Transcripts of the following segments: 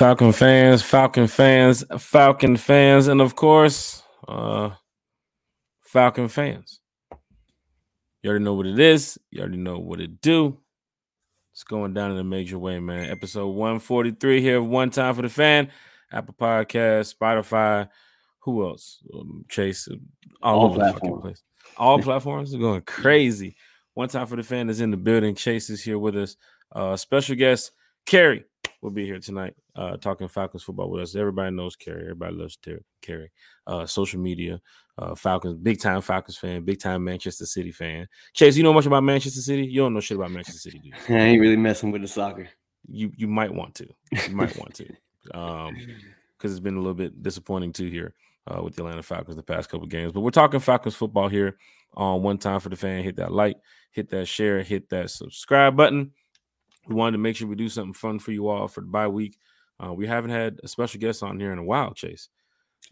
Falcon fans, Falcon fans, Falcon fans, and of course, uh, Falcon fans. You already know what it is. You already know what it do. It's going down in a major way, man. Episode 143 here, one time for the fan. Apple Podcast, Spotify, who else? Um, Chase, all, all over platforms. the fucking place. All platforms are going crazy. One time for the fan is in the building. Chase is here with us. Uh, special guest, Carrie will be here tonight uh, talking Falcons football with us. Everybody knows Carrie. Everybody loves Carrie. Uh, social media, uh, Falcons, big time Falcons fan, big time Manchester City fan. Chase, you know much about Manchester City? You don't know shit about Manchester City, dude. I ain't really messing with the soccer. You you might want to. You might want to. Um, because it's been a little bit disappointing too here uh, with the Atlanta Falcons the past couple games. But we're talking Falcons football here on one time for the fan. Hit that like, hit that share, hit that subscribe button. We wanted to make sure we do something fun for you all for the bye week. Uh, we haven't had a special guest on here in a while, Chase.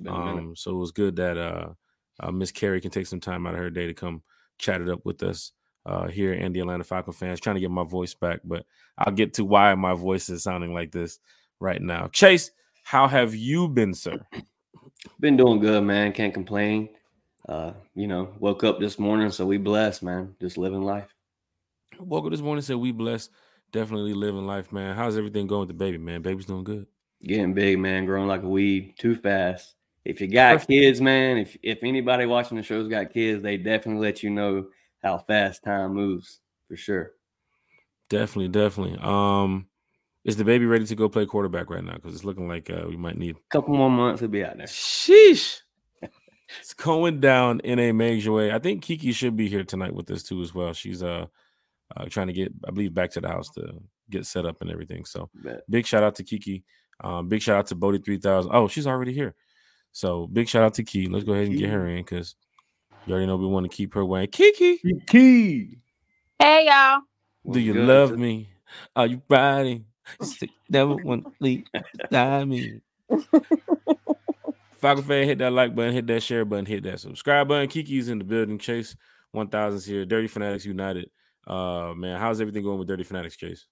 Um, so it was good that uh, uh, Miss Carrie can take some time out of her day to come chat it up with us uh, here and the Atlanta Falcon fans. Trying to get my voice back, but I'll get to why my voice is sounding like this right now. Chase, how have you been, sir? Been doing good, man. Can't complain. Uh, you know, woke up this morning, so we blessed, man. Just living life. Woke up this morning, said we blessed definitely living life, man. How's everything going with the baby, man? Baby's doing good. Getting big, man. Growing like a weed, too fast. If you got Perfect. kids, man, if if anybody watching the show's got kids, they definitely let you know how fast time moves for sure. Definitely, definitely. Um, is the baby ready to go play quarterback right now? Because it's looking like uh, we might need a couple more months to be out there. Sheesh. it's going down in a major way. I think Kiki should be here tonight with us too as well. She's uh uh, trying to get, I believe, back to the house to get set up and everything. So big shout out to Kiki. Um, big shout out to Bodie 3000. Oh, she's already here. So big shout out to Key. Let's go ahead and get her in because you already know we want to keep her wearing Kiki. Kiki. Hey, y'all. Do you good? love me? Are you riding? Never want to leave me. Falcon fan, hit that like button, hit that share button, hit that subscribe button. Kiki's in the building. Chase 1000's here. Dirty Fanatics United. Uh, man, how's everything going with Dirty Fanatics, Chase?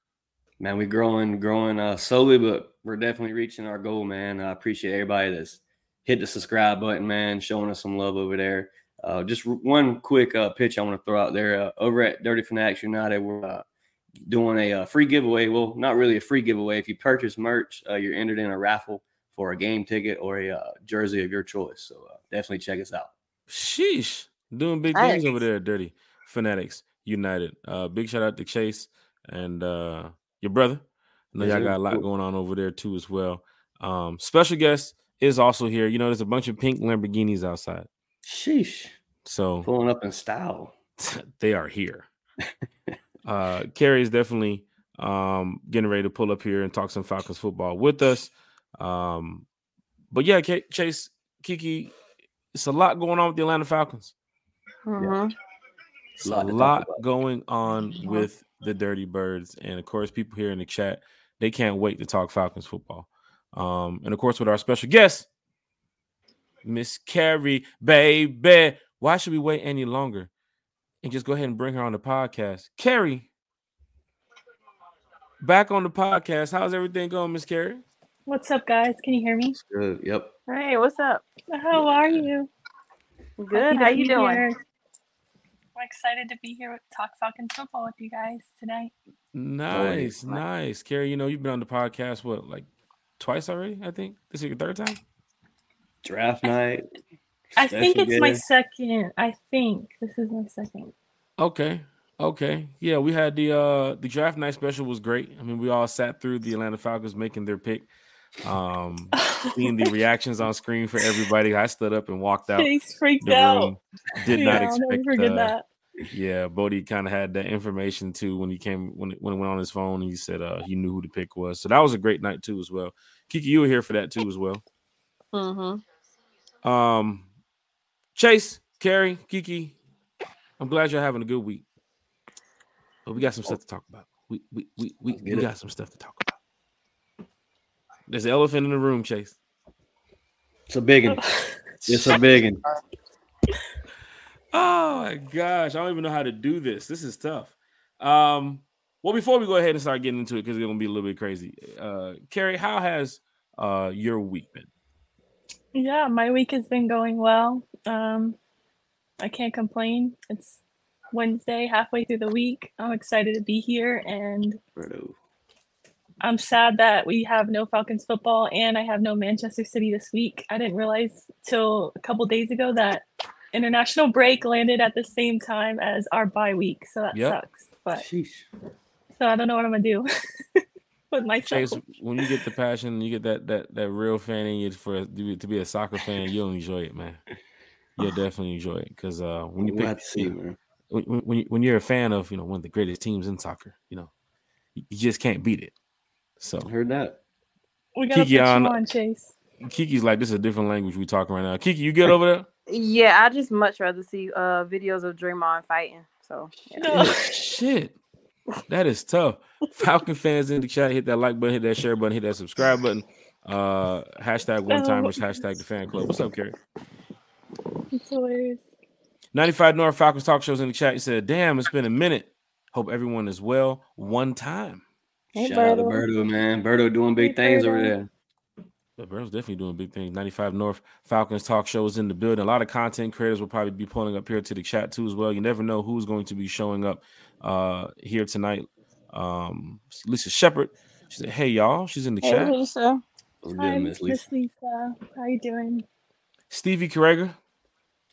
Man, we're growing, growing uh, slowly, but we're definitely reaching our goal, man. I appreciate everybody that's hit the subscribe button, man, showing us some love over there. Uh, just one quick uh, pitch I want to throw out there. Uh, over at Dirty Fanatics United, we're uh, doing a, uh, free giveaway. Well, not really a free giveaway. If you purchase merch, uh, you're entered in a raffle for a game ticket or a jersey of your choice. So definitely check us out. Sheesh, doing big things over there, Dirty Fanatics. United. Uh, big shout out to Chase and uh, your brother. I know y'all got a lot going on over there too as well. Um, special guest is also here. You know, there's a bunch of pink Lamborghinis outside. Sheesh. So pulling up in style. they are here. uh, Carrie is definitely um, getting ready to pull up here and talk some Falcons football with us. Um, but yeah, K- Chase, Kiki, it's a lot going on with the Atlanta Falcons. Mm-hmm. It's a lot going on with the Dirty Birds, and of course, people here in the chat they can't wait to talk Falcons football. Um, and of course, with our special guest, Miss Carrie, baby. Why should we wait any longer and just go ahead and bring her on the podcast? Carrie, back on the podcast. How's everything going, Miss Carrie? What's up, guys? Can you hear me? Good. Yep. Hey, what's up? How are you? Good. How you doing? Here. I'm excited to be here with Talk Falcons football with you guys tonight. Nice, oh, nice. Carrie, you know, you've been on the podcast, what, like twice already, I think? This is your third time? Draft night. I think it's my second. I think this is my second. Okay. Okay. Yeah, we had the uh the draft night special was great. I mean, we all sat through the Atlanta Falcons making their pick. Um seeing the reactions on screen for everybody. I stood up and walked out. He's freaked out. Did yeah, not expect forget uh, that. Yeah, Bodie kind of had that information too when he came when when he went on his phone. He said uh he knew who the pick was. So that was a great night too as well. Kiki, you were here for that too as well. Mm-hmm. Um, Chase, Carrie, Kiki, I'm glad you're having a good week. But we got some stuff to talk about. We we we we, we got some stuff to talk about. There's an elephant in the room, Chase. It's a big one. it's a big one. Oh my gosh, I don't even know how to do this. This is tough. Um, well, before we go ahead and start getting into it, because it's gonna be a little bit crazy. Uh, Carrie, how has uh, your week been? Yeah, my week has been going well. Um, I can't complain. It's Wednesday, halfway through the week. I'm excited to be here, and I'm sad that we have no Falcons football and I have no Manchester City this week. I didn't realize till a couple days ago that international break landed at the same time as our bye week, so that Yep. sucks. But Sheesh. so I don't know what I'm gonna do with myself. Chase, when you get the passion, you get that that that real fan in you for to be, a soccer fan, you'll enjoy it, man. You'll definitely enjoy it because uh, when you We'll pick, have to see, man. when, when, when you- when you're a fan of you know one of the greatest teams in soccer, you know you, you just can't beat it. So Heard that. we gotta Kiki put on- you on, Chase. Kiki's like this is a different language we talking right now. Kiki, you good over there? Yeah, I just much rather see uh videos of Draymond fighting. So yeah. No. Shit, that is tough. Falcon fans in the chat, hit that like button, hit that share button, hit that subscribe button. Uh, hashtag one timers, hashtag the fan club. What's up, Carrie? It's hilarious. 95 North Falcons talk shows in the chat. He said, Damn, it's been a minute. Hope everyone is well. One time. Hey, Shout out to Berto. Berto, man. Berto doing big Hey, things over there. But Berto's definitely doing big things. 95 North Falcons talk Show is in the building. A lot of content creators will probably be pulling up here to the chat too as well. You never know who's going to be showing up uh here tonight. Um Lisa Shepard. She said, Hey y'all, she's in the Hey, chat. Lisa. What's Hi, good, Miss Lisa? Lisa. How you doing? Stevie Carrega,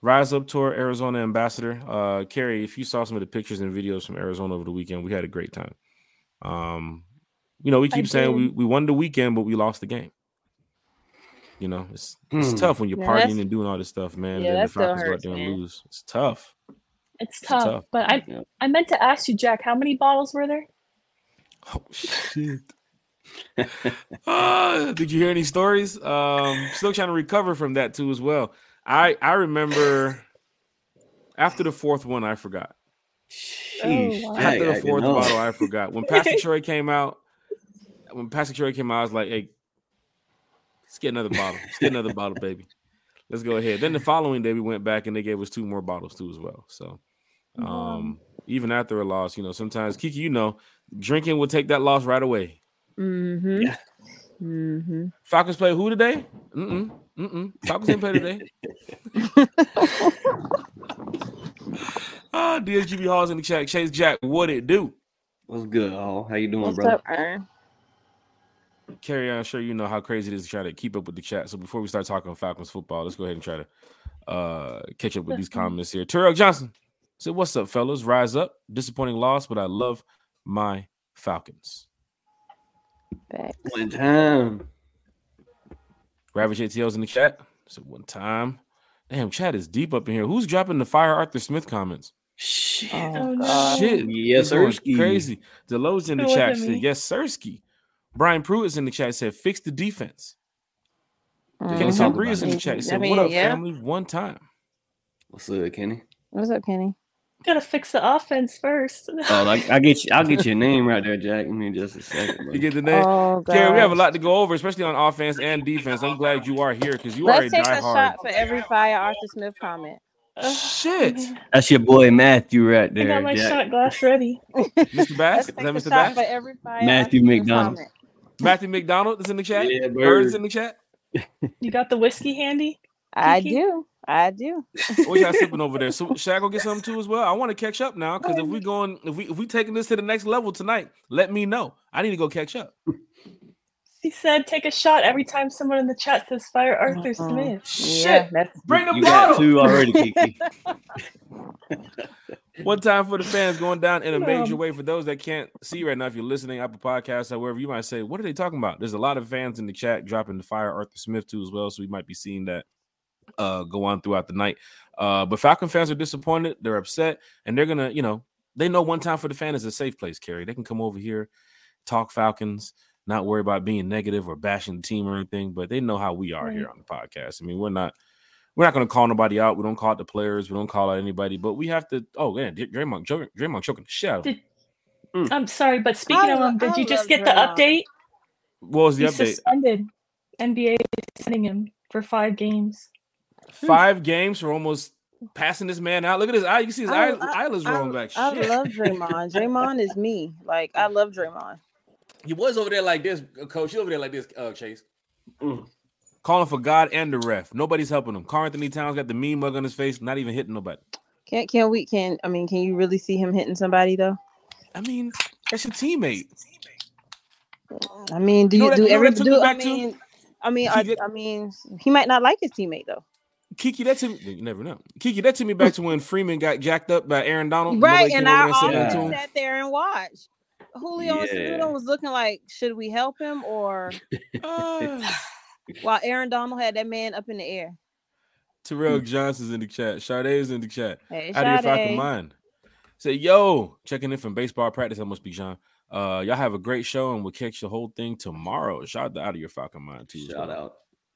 Rise Up Tour, Arizona ambassador. Uh, Carrie, if you saw some of the pictures and videos from Arizona over the weekend, we had a great time. Um, you know, we I keep saying we, we won the weekend, but we lost the game. You know, it's it's Hmm. tough when you're Yeah, partying and doing all this stuff, man. yeah, then the still Falcons go out there and man. lose. It's tough. It's It's tough, tough. but I I meant to ask you, Jack, how many bottles were there? Oh shit. Ah, did you hear any stories? Um, still trying to recover from that too as well. I I remember after the fourth one, I forgot. Sheesh, wow. After the fourth know. bottle, I forgot. When Pastor Troy came out, when Pastor Troy came out, I was like, "Hey, let's get another bottle. Let's get another bottle, baby. Let's go ahead." Then the following day, we went back and they gave us two more bottles too as well. So, Wow. um, even after a loss, you know, sometimes Kiki, you know, drinking will take that loss right away. Mm-hmm. Yeah. Mm-hmm. Falcons play who today? Mm-mm. Mm-mm. Falcons didn't play today. Ah, DSGB Halls in the chat. Chase Jack, what it do? What's good, all? How you doing, What's brother? up, Aaron? Carrie, I'm sure you know how crazy it is to try to keep up with the chat. So before we start talking Falcons football, let's go ahead and try to uh catch up with these comments here. Terrell Johnson said, What's up, fellas? Rise up. Disappointing loss, but I love my Falcons. Facts. One time. Ravage ATL's in the chat. Said one time. Damn, chat is deep up in here. Who's dropping the fire Arthur Smith comments? Shit. Oh, Oh, no. God. Shit. Yes, It's. Crazy. Delo's in the chat wasn't said. Yes, Sirski. Brian Pruitt is in the chat said, Fix the defense. Kenny Mhm. talk Sambria's in the chat I said, mean, What up, yeah. family? One time. What's up, Kenny? What's up, Kenny? Gotta fix the offense first. Oh, I, I get you. I'll get your name right there, Jack. Give me just a second, bro. You get the name? Oh, God. We have a lot to go over, especially on offense and defense. I'm glad you are here because you are a Let's take a diehard. shot for every fire Arthur Smith comment. Shit. That's your boy Matthew right there. I got my Jack. shot glass ready. Mr. Bass? Let's Is that Mr. shot Bass? for every fire Matthew Arthur McDonald. comment. Matthew McDonald is in the chat? Yeah, Bird is bird. in the chat? You got the whiskey handy? I Kiki? do. I do. What y'all sipping over there? So should I go get something too as well? I want to catch up now because if we going if we if we taking this to the next level tonight, let me know. I need to go catch up. She said take a shot every time someone in the chat says fire Arthur Uh-uh. Smith. Yeah, that's Bring the You got two already, Kiki. One time for the fans going down in a major way. For those that can't see right now, if you're listening, Apple Podcasts, or wherever you might say, what are they talking about? There's a lot of fans in the chat dropping the fire Arthur Smith too as well. So we might be seeing that uh go on throughout the night. Uh but Falcon fans are disappointed, they're upset, and they're gonna, you know, they know one time for the fan is a safe place, Carrie. They can come over here, talk Falcons, not worry about being negative or bashing the team or anything, but they know how we are here on the podcast. I mean, we're not we're not going to call nobody out. We don't call out the players. We don't call out anybody. But we have to. Oh man, Draymond, Draymond, Draymond choking the shit out of him. Did, I'm sorry, but speaking I of him, did I you just love get the update? What was the He's update? suspended. NBA is sending him for five games. Hmm. Five games for almost passing this man out. Look at his eye. You can see his I- eye, I- eyelids rolling back. I Shit. love Draymond. Draymond is me. Like I love Draymond. He was over there like this, coach. You over there like this, uh, Chase. Mm. Calling for God and the ref. Nobody's helping him. Karl-Anthony Towns got the mean mug on his face, not even hitting nobody. Can't can we can I mean can you really see him hitting somebody though? I mean, that's your teammate. I mean, do you, know do every do I mean I mean I, I mean he might not like his teammate though. Kiki, that to me, you never know. Kiki, that took me back to when Freeman got jacked up by Aaron Donald. Right, and I always sat there and watched. Julio yeah. was looking like, should we help him or uh, while Aaron Donald had that man up in the air. Terrell Johnson's in the chat. Sade is in the chat. Hey, Out of your fucking mind. Say, yo, checking in from baseball practice. I must be John. Uh, y'all have a great show, and we'll catch the whole thing tomorrow. Shout out, out of your Falcon mind too. Shout well. out.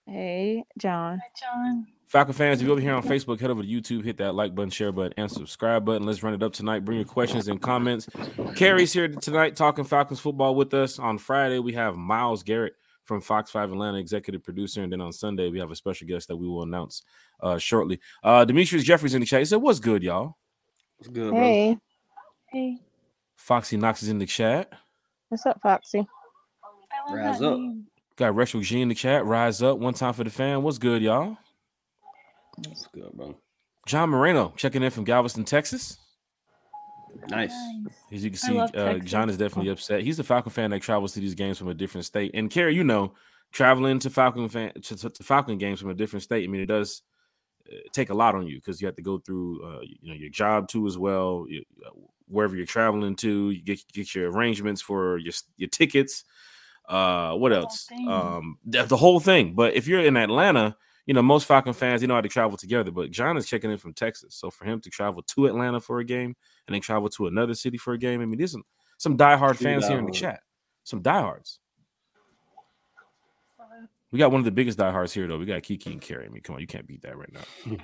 Hey, John. Hi, John. Falcon fans, if you're over here on Facebook, head over to YouTube, hit that like button, share button, and subscribe button. Let's run it up tonight. Bring your questions and comments. Carrie's here tonight talking Falcons football with us. On Friday, we have Miles Garrett from Fox 5 Atlanta, executive producer. And then on Sunday, we have a special guest that we will announce uh, shortly. Uh, Demetrius Jeffries in the chat. He said, What's good, y'all? What's good, man? hey. Bro? Hey. Foxy Knox is in the chat. What's up, Foxy? Rise up. Name. Got Retro G in the chat. Rise up. One time for the fan. What's good, y'all? That's good, bro. John Moreno checking in from Galveston, Texas. Nice. As you can see, uh, John is definitely upset. He's a Falcon fan that travels to these games from a different state. And Carrie, you know, traveling to Falcon fan to, to, to Falcon games from a different state. I mean, it does uh, take a lot on you because you have to go through, uh, you know, your job too as well. You, uh, wherever you're traveling to, you get get your arrangements for your your tickets. Uh, what else? Um, the, the whole thing. But if you're in Atlanta you know, most Falcon fans, you know how to travel together, but John is checking in from Texas. So for him to travel to Atlanta for a game and then travel to another city for a game, I mean, there's some, some diehard fans here in the chat. Some diehards. We got one of the biggest diehards here, though. We got Kiki and Carrie. I mean, come on, you can't beat that right now.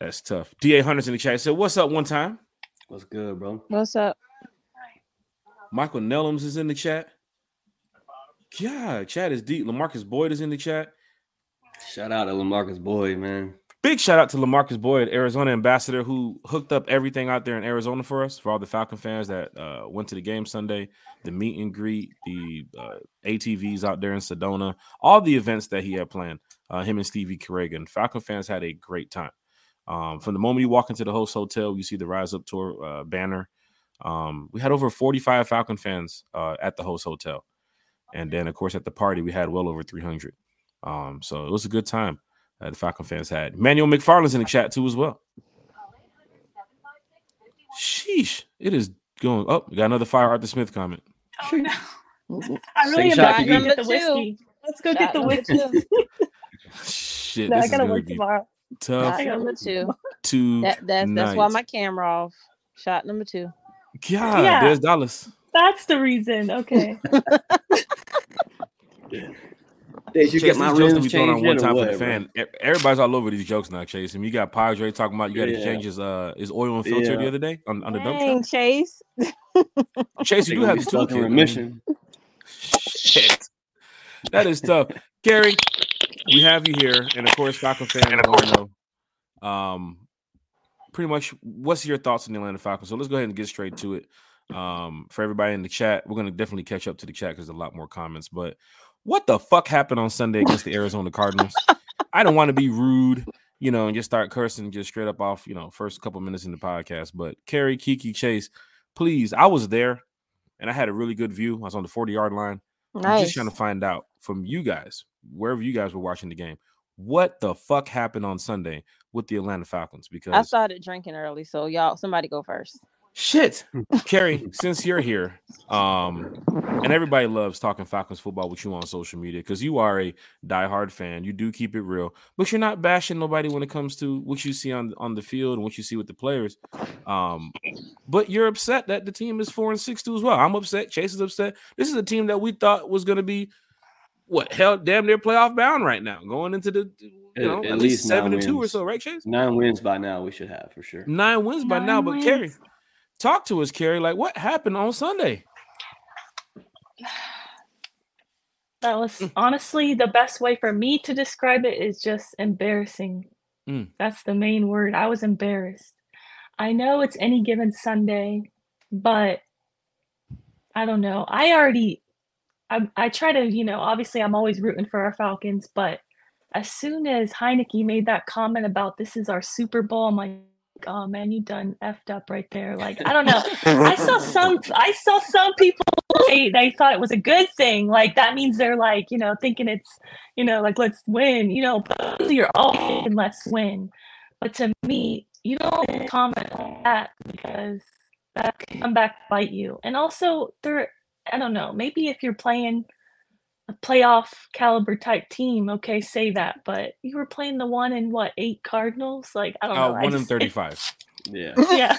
That's tough. DA Hunters in the chat said, What's up one time? What's good, bro? What's up? Michael Nellums is in the chat. Yeah, chat is deep. Lamarcus Boyd is in the chat. Shout out to Lamarcus Boyd, man. Big shout out to Lamarcus Boyd, Arizona ambassador, who hooked up everything out there in Arizona for us, for all the Falcon fans that uh, went to the game Sunday, the meet and greet, the uh, ATVs out there in Sedona, all the events that he had planned. Uh, him and Stevie Corrigan. Falcon fans had a great time. Um, from the moment you walk into the host hotel, you see the Rise Up Tour uh, banner. Um, we had over 45 Falcon fans uh, at the host hotel. And then, of course, at the party, we had well over 300. Um, so it was a good time that the Falcon fans had. Manuel McFarland's in the chat too as well. Sheesh, it is going up. Oh, we got another fire Arthur Smith comment. Oh no. I really am about to go get the whiskey. Let's go get the whiskey. Shit, no, I gotta work tomorrow. Tough. Shot number two. Two. That, that's that's why my camera off. Shot number two. God, yeah, there's Dallas. That's the reason. Okay. Did you Chase, get my rims changed on one time for the fan? Everybody's all over these jokes now, Chase. And you got Padre talking about you got to yeah. change his uh his oil and filter yeah. the other day on, on the dump truck. Chase. Chase, you do have the toolkit. Mission. Shit, that is tough. Gary, we have you here, and of course, Falcon fan. And of know, um, pretty much, what's your thoughts on the Atlanta Falcons? So let's go ahead and get straight to it. Um, for everybody in the chat, we're going to definitely catch up to the chat because there's a lot more comments. But what the fuck happened on Sunday against the Arizona Cardinals? I don't want to be rude, you know, and just start cursing just straight up off, you know, first couple minutes in the podcast. But Carrie, Kiki, Chase, please, I was there and I had a really good view. I was on the 40 yard line. Nice. I'm just trying to find out from you guys, wherever you guys were watching the game, what the fuck happened on Sunday with the Atlanta Falcons? Because I started drinking early. So y'all, somebody go first. Shit, Carrie, since you're here, um, and everybody loves talking Falcons football with you on social media because you are a diehard fan. You do keep it real, but you're not bashing nobody when it comes to what you see on on the field and what you see with the players. Um, but you're upset that the team is four and six too as well. I'm upset. Chase is upset. This is a team that we thought was going to be what hell, damn near playoff bound right now, going into the you know at, at least, least seven and two or so, right, Chase? Nine wins by now. We should have for sure. Nine wins Nine by now, but Carrie Talk to us, Carrie. Like, what happened on Sunday? That was mm. honestly the best way for me to describe it is just embarrassing. Mm. That's the main word. I was embarrassed. I know it's any given Sunday, but I don't know. I already I I try to, you know, obviously I'm always rooting for our Falcons, but as soon as Heinicke made that comment about this is our Super Bowl, I'm like, oh man, you done effed up right there. Like, I don't know. I saw some I saw some people they, they thought it was a good thing. Like that means they're like, you know, thinking it's, you know, like let's win, you know, but you're all thinking let's win. But to me, you don't comment on that because that can come back to bite you. And also there I don't know, maybe if you're playing a playoff caliber type team, okay, say that. But you were playing the one in what eight Cardinals? Like I don't know. Uh, one in thirty-five. yeah. Yeah.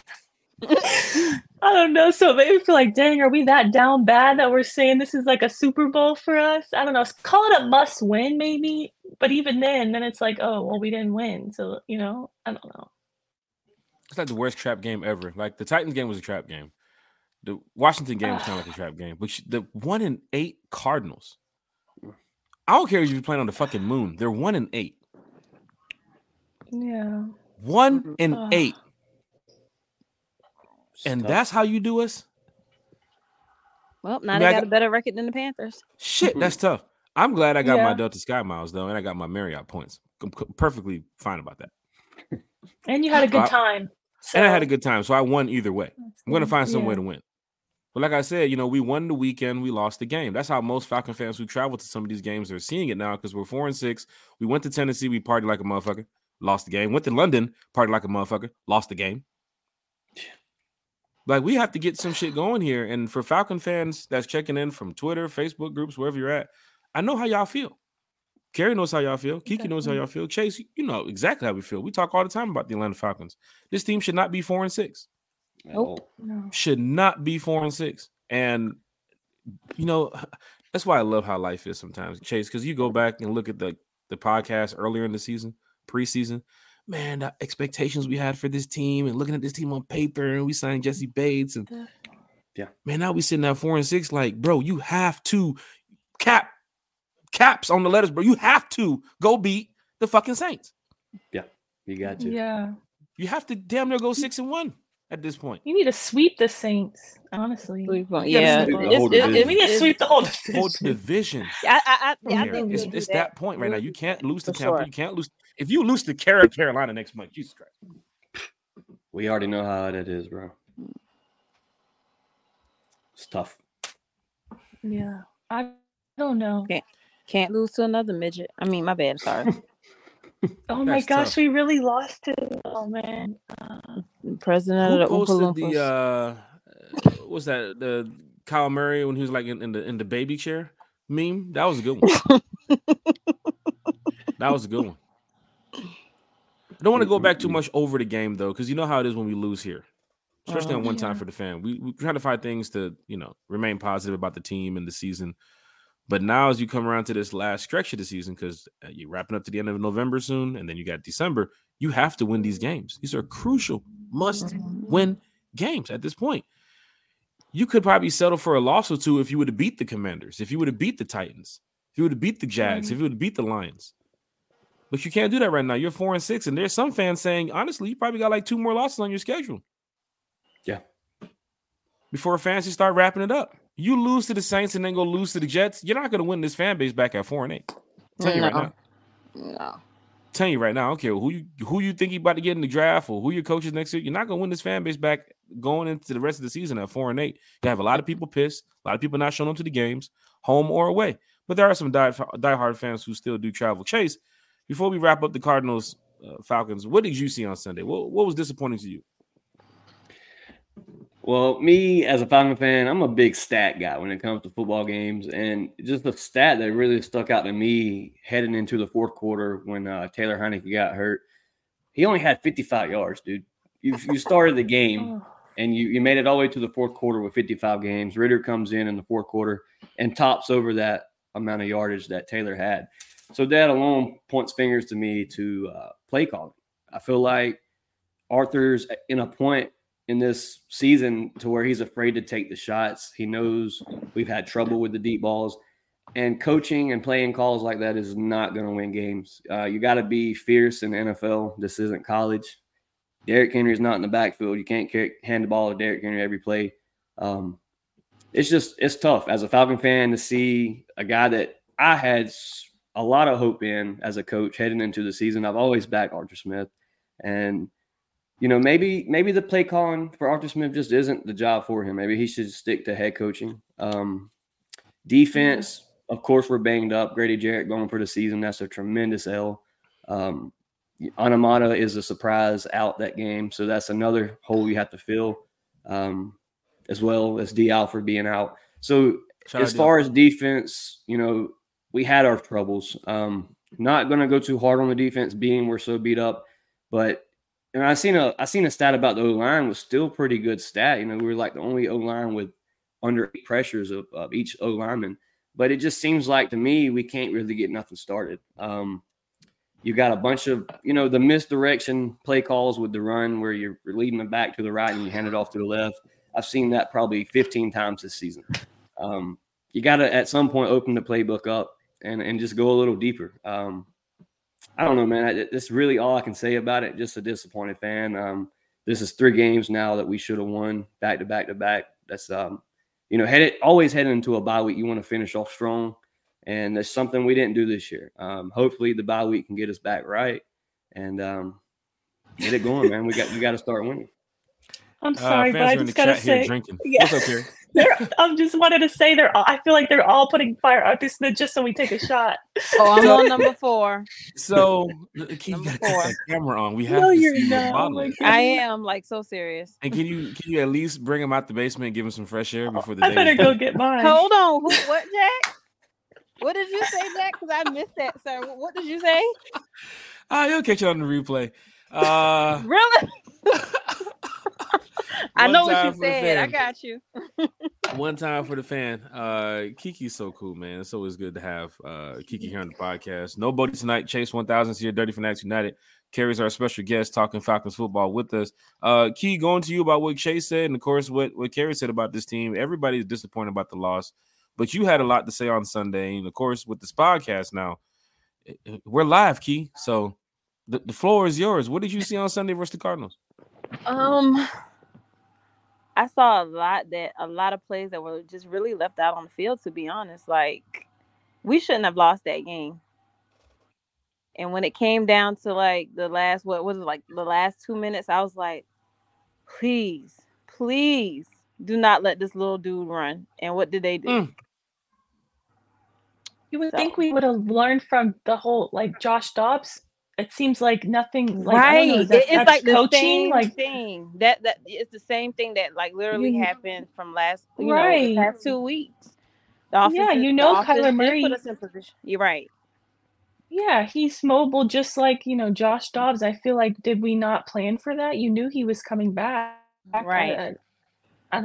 I don't know. So maybe feel like, dang, are we that down bad that we're saying this is like a Super Bowl for us? I don't know. Call it a must win, maybe. But even then, then it's like, oh, well, we didn't win. So, you know, I don't know. It's like the worst trap game ever. Like the Titans game was a trap game. The Washington game was kind of like a trap game. But the one in eight Cardinals. I don't care if you're playing on the fucking moon. They're one in eight. Yeah. One mm-hmm. in eight. And that's how you do us? Well, now I mean, they got, got, a better record than the Panthers. Shit, that's mm-hmm. tough. I'm glad I got yeah. my Delta Sky miles though, and I got my Marriott points. I'm perfectly fine about that. And you had a good time. So. And I had a good time, so I won either way. I'm gonna find some yeah. way to win. But like I said, you know, we won the weekend, we lost the game. That's how most Falcon fans who travel to some of these games are seeing it now because we're four and six. We went to Tennessee, we partied like a motherfucker, lost the game. Went to London, partied like a motherfucker, lost the game. Like we have to get some shit going here. And for Falcon fans that's checking in from Twitter, Facebook groups, wherever you're at, I know how y'all feel. Carrie knows how y'all feel. Kiki knows how y'all feel. Chase, you know exactly how we feel. We talk all the time about the Atlanta Falcons. This team should not be four and six. Nope. No. Should not be four and six. And you know, that's why I love how life is sometimes, Chase, because you go back and look at the the podcast earlier in the season, preseason, man, the expectations we had for this team and looking at this team on paper, and we signed Jessie Bates, and yeah, man, now we sitting at four and six. Like, bro, you have to cap caps on the letters, bro. You have to go beat the fucking Saints. Yeah, you got to. Yeah, you have to damn near go six and one at this point. You need to sweep the Saints, honestly. Sweep yeah, sweep we need to sweep the whole division. Whole division. I, I, I, I think it's, it's that point right now. You can't lose to Tampa. Sure. You can't lose. If you lose to Carolina next month, Jesus Christ. We already know how that is, bro. It's tough. Yeah, I don't know. Can't, can't lose to another midget. I mean, my bad. Sorry. oh my gosh, tough. we really lost it. Oh man. Uh, President Who of the posted the uh, what's that? The Kyle Murray when he was like in, in the in the baby chair meme. That was a good one. that was a good one. I don't want to go back too much over the game though, because you know how it is when we lose here, especially uh, on one yeah. time for the fan. We we try to find things to you know remain positive about the team and the season. But now, as you come around to this last stretch of the season, because uh, you're wrapping up to the end of November soon, and then you got December, you have to win these games. These are crucial, must win games at this point. You could probably settle for a loss or two if you would have beat the Commanders, if you would have beat the Titans, if you would have beat the Jags, if you would have beat the Lions. But you can't do that right now. You're four and six, and there's some fans saying, honestly, you probably got like two more losses on your schedule. Yeah. Before fans just start wrapping it up. You lose to the Saints and then go lose to the Jets, you're not going to win this fan base back at four and eight. Tell no. you right now. No. Tell you right now, I don't care who you who you think you about to get in the draft or who your coaches next year. You're not going to win this fan base back going into the rest of the season at four and eight. You have a lot of people pissed, a lot of people not showing up to the games, home or away. But there are some die diehard fans who still do travel. Chase, before we wrap up the Cardinals uh, Falcons, what did you see on Sunday? What, what was disappointing to you? Well, me as a Falcon fan, I'm a big stat guy when it comes to football games, and just the stat that really stuck out to me heading into the fourth quarter when uh, Taylor Heinicke got hurt, he only had 55 yards, dude. You you started the game oh. and you you made it all the way to the fourth quarter with 55 games. Ridder comes in in the fourth quarter and tops over that amount of yardage that Taylor had. So that alone points fingers to me to uh, play calling. I feel like Arthur's in a point in this season to where he's afraid to take the shots. He knows we've had trouble with the deep balls, and coaching and playing calls like that is not going to win games. Uh, you got to be fierce in the NFL. This isn't college. Derrick Henry is not in the backfield. You can't carry, hand the ball to Derrick Henry every play. Um, it's just it's tough as a Falcon fan to see a guy that I had a lot of hope in as a coach heading into the season. I've always backed Arthur Smith, and you know maybe maybe the play calling for Arthur Smith just isn't the job for him. Maybe he should stick to head coaching. Um, defense, of course, we're banged up. Grady Jarrett going for the season. That's a tremendous L. Um, Onyemata is a surprise out that game, so that's another hole you have to fill, um, as well as Dee Alford being out. So Shout as far as defense, you know, we had our troubles. Um, not going to go too hard on the defense, being we're so beat up, but and I seen a I seen a stat about the O line was still pretty good stat. You know, we were like the only O line with under eight pressures of, of each O lineman. But it just seems like to me we can't really get nothing started. Um, you got a bunch of you know the misdirection play calls with the run where you're leading them back to the right and you hand it off to the left. I've seen that probably 15 times this season. Um, you got to at some point open the playbook up and and just go a little deeper. Um, I don't know, man. I, that's really all I can say about it. Just a disappointed fan. Um, this is three games now that we should have won back to back to back. That's um, you know, headed always heading into a bye week. You want to finish off strong, and that's something we didn't do this year. Um, hopefully, the bye week can get us back right and um, get it going, man. We got we got to start winning. I'm uh, sorry, uh, but I just gotta say, drinking. Yeah. What's up here? I'm just wanted to say they're. All, I feel like they're all putting fire out this just so we take a shot. Oh, I'm on number four. So can you got that camera on? We have no, you're not. Oh I am like so serious. And can you can you at least bring him out the basement and give him some fresh air before the I day? Better go get mine. Hold on, Who, what, Jack? What did you say, Jack? Because I missed that, sir. What did you say? Ah, uh, you'll catch it on the replay. Uh, really? I know what you said. I got you. one time for the fan. Uh Kiki's so cool, man. It's always good to have uh Kiki here on the podcast. Nobody tonight. Chase 1000 here, Dirty Fanatics United. Carries our special guest talking Falcons football with us. Uh Key, going to you about what Chase said, and of course what, what Carrie said about this team. Everybody's disappointed about the loss, but you had a lot to say on Sunday. And of course, with this podcast now, eh, eh, we're live, Key. So the, the floor is yours. What did you see on Sunday versus the Cardinals? Um I saw a lot that a lot of plays that were just really left out on the field. To be honest, like we shouldn't have lost that game. And when it came down to like the last, what was it like the last two minutes? I was like, please, please do not let this little dude run. And what did they do? Mm. You would so. think we would have learned from the whole like Josh Dobbs it seems like nothing like, right know, that, it's like the coaching, same like thing that that it's the same thing that like literally you, happened from last you right. know last two weeks yeah you know Kyler Murray put us in position you're right yeah he's mobile just like you know Josh Dobbs I feel like did we not plan for that you knew he was coming back right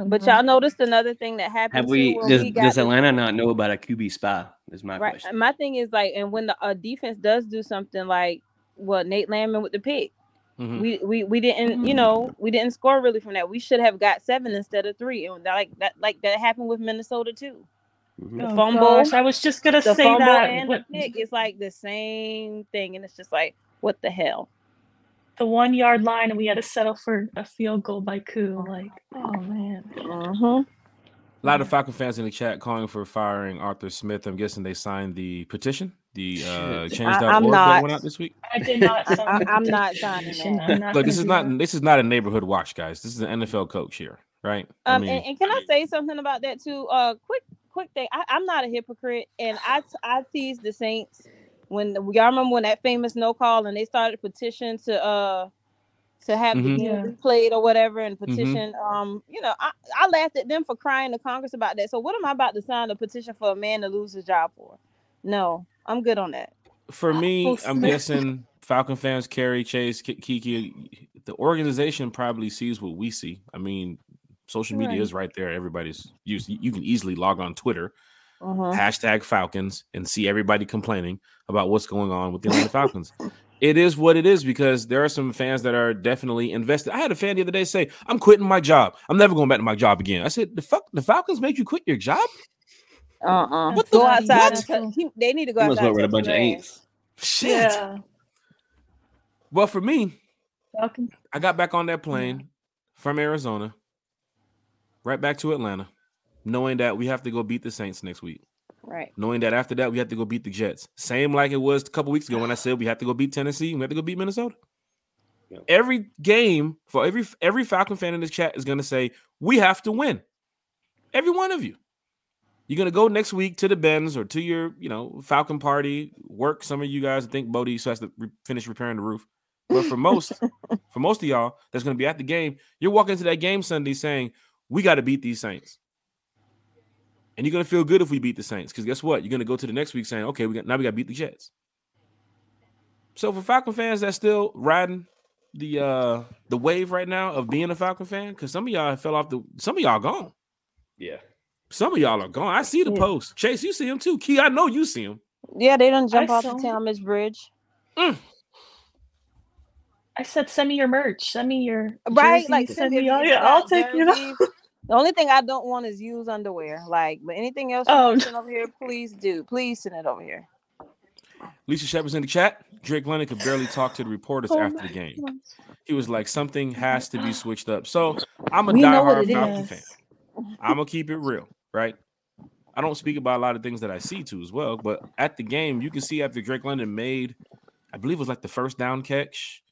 but know. y'all noticed another thing that happened. Have we? Does, we does Atlanta not know about a QB spy? Is my right. question. My thing is like, and when the uh, defense does do something like what Nate Landman with the pick. Mm-hmm. We, we we didn't you mm-hmm. know we didn't score really from that. We should have got seven instead of three, and that, like that like that happened with Minnesota too. Mm-hmm. The oh fumble, gosh, I was just gonna say that. And what, the pick is like the same thing, and it's just like what the hell. The one yard line, and we had to settle for a field goal by Koo. Like, oh man. Uh-huh. A lot of Falcon fans in the chat calling for firing Arthur Smith. I'm guessing they signed the petition, the uh, change.org that went out this week. I did not. I, am not signing that. Look, this is not this is not a neighborhood watch, guys. This is an NFL coach here, right? Um, I mean, and, and, can I say something about that too? Uh, quick, quick thing. I, am not a hypocrite, and I I teased the Saints when y'all remember when that famous no call and they started petition to uh to have mm-hmm. the game yeah. replayed or whatever and mm-hmm. petition. Mm-hmm. Um, you know, I, I laughed at them for crying to Congress about that. So what am I about to sign a petition for a man to lose his job for? No, I'm good on that. For me, I'm guessing Falcon fans, Carrie, Chase, Kiki, the organization probably sees what we see. I mean, social media right. is right there. Everybody's used. You can easily log on Twitter, uh-huh. hashtag Falcons, and see everybody complaining about what's going on with the Atlanta Falcons it is what it is because there are some fans that are definitely invested. I had a fan the other day say, "I'm quitting my job. I'm never going back to my job again." I said, "The fuck, the Falcons made you quit your job? Uh uh-uh. uh What go the, outside. What? And they need to go outside. with a bunch of ants. Shit. Yeah. Well, for me, Falcons. I got back on that plane yeah. from Arizona, right back to Atlanta. knowing that we have to go beat the Saints next week. Right. Knowing that after that we have to go beat the Jets. Same like it was a couple weeks ago when I said we have to go beat Tennessee, we have to go beat Minnesota. Yep. Every game for every every Falcon fan in this chat is gonna say we have to win. Every one of you. You're gonna go next week to the Benz or to your, you know, Falcon party. Work. Some of you guys think Bodie so has to re- finish repairing the roof. But for most, for most of y'all that's gonna be at the game, you're walking into that game Sunday saying we got to beat these Saints, and you're gonna feel good if we beat the Saints because guess what? You're gonna go to the next week saying, okay, we got now we got to beat the Jets. So for Falcon fans that's still riding the uh the wave right now of being a Falcon fan, because some of y'all fell off the, some of y'all gone. Yeah. Some of y'all are gone. I see the Yeah. post. Chase, you see him too. Key, I know you see him. Yeah, they don't jump I off the saw- Talmadge Bridge. Mm. I said, send me your merch. Send me your Right, jersey, like send send me me all if your. you I'll take you. know. The only thing I don't want is used underwear. Like, but anything else Oh, send over here, please do. Please send it over here. Lisa Shepard's in the chat. Drake London could barely talk to the reporters Oh after the game. gosh. He was like, something has to be switched up. So I'm a We know what diehard Falcon fan. I'm gonna keep it real, right? I don't speak about a lot of things that I see too as well, but at the game, you can see after Drake London made, I believe it was like the first down catch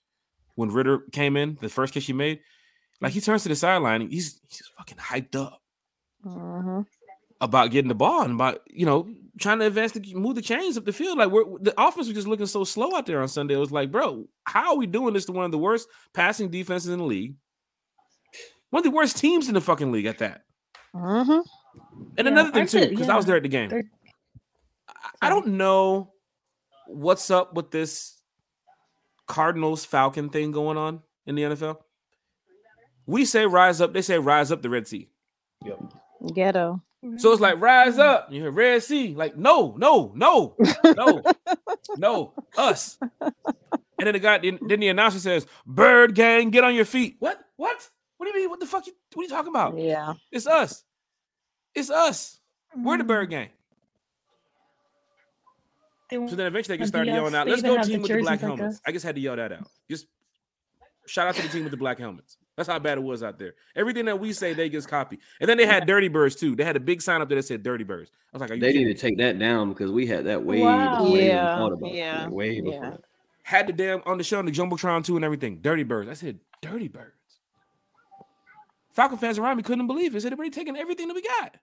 when Ridder came in, the first catch he made, like he turns to the sideline, he's he's fucking hyped up hmm about getting the ball and about you know trying to advance the move the chains up the field. Like we're the offense was just looking so slow out there on Sunday. It was like, bro, how are we doing this to one of the worst passing defenses in the league? One of the worst teams in the fucking league at that. hmm And Yeah, another thing too, it- because I was there at the game. they're- I- I don't know what's up with this Cardinals Falcon thing going on in the NFL. We say rise up, they say rise up the Red Sea. Yep. Ghetto. So it's like rise up, you hear Red Sea, like no, no, no, no, no, us. And then the guy, then, then the announcer says, "Bird Gang, get on your feet." What? What? What do you mean? What the fuck? You, what are you talking about? Yeah. It's us. It's us. We're the Mm. Bird Gang. So then eventually they can And start yelling out, "Let's go have the team with the black like helmets." us. I just had to yell that out. Just shout out to the team with the black helmets. That's how bad it was out there. Everything that we say, they just copy. And then they had Dirty Birds too. They had a big sign up there that said Dirty Birds. I was like, Are you They kidding need to take that down because we had that way Wow. before they even Yeah, thought about it. yeah, way before. yeah. had the damn on the show on the Jumbotron too and everything. Dirty Birds. I said Dirty Birds. Falcon fans around me couldn't believe it. Said they're taking everything that we got.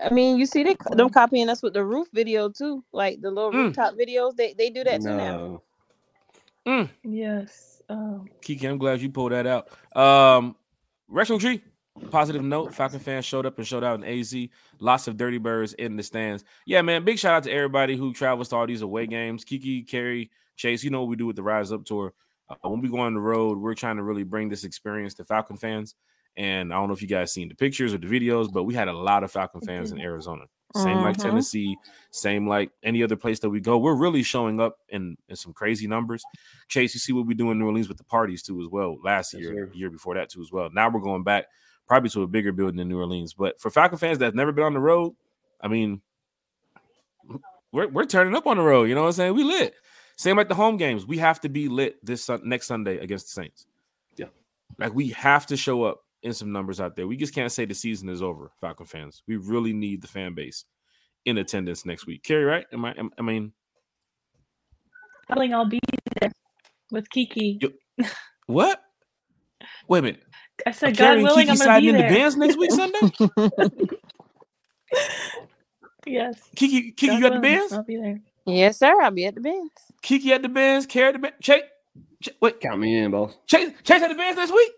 I mean, you see they them copying us with the roof video too, like the little Mm. rooftop videos. They they do that too now. No. Yes. Um, Kiki, I'm glad you pulled that out. Um, Retro Tree. Positive note: Falcon fans showed up and showed out in AZ. Lots of dirty birds in the stands. Yeah, man. Big shout out to everybody who travels to all these away games. Kiki, Carrie, Chase. You know what we do with the Rise Up tour. Uh, when we go on the road, we're trying to really bring this experience to Falcon fans. And I don't know if you guys seen the pictures or the videos, but we had a lot of Falcon fans in Arizona. Same like Mhm. Tennessee, same like any other place that we go. We're really showing up in, in some crazy numbers. Chase, you see what we do in New Orleans with the parties too, as well. Last Yes, year, sir. year before that too, as well. Now we're going back probably to a bigger building in New Orleans. But for Falcon fans that's never been on the road, I mean, we're we're turning up on the road. You know what I'm saying? We lit. Same like the home games. We have to be lit this sun- next Sunday against the Saints. Yeah. like we have to show up in some numbers out there. We just can't say the season is over, Falcon fans. We really need the fan base in attendance next week. Carrie, right? Am I? am- I mean, telling I'll be there with Kiki. You- what? Wait a minute. I said, Carrie God and willing, Kiki I'm gonna siding be in the there. Benz next week Sunday. Yes. Kiki, Kiki, God you at the willing, Benz? I'll be there. Yes, sir. I'll be at the Benz. Kiki at the Benz. Carrie at the band. Chase, Ch- wait, Count me in, boss. Chase, Chase at the Benz next week.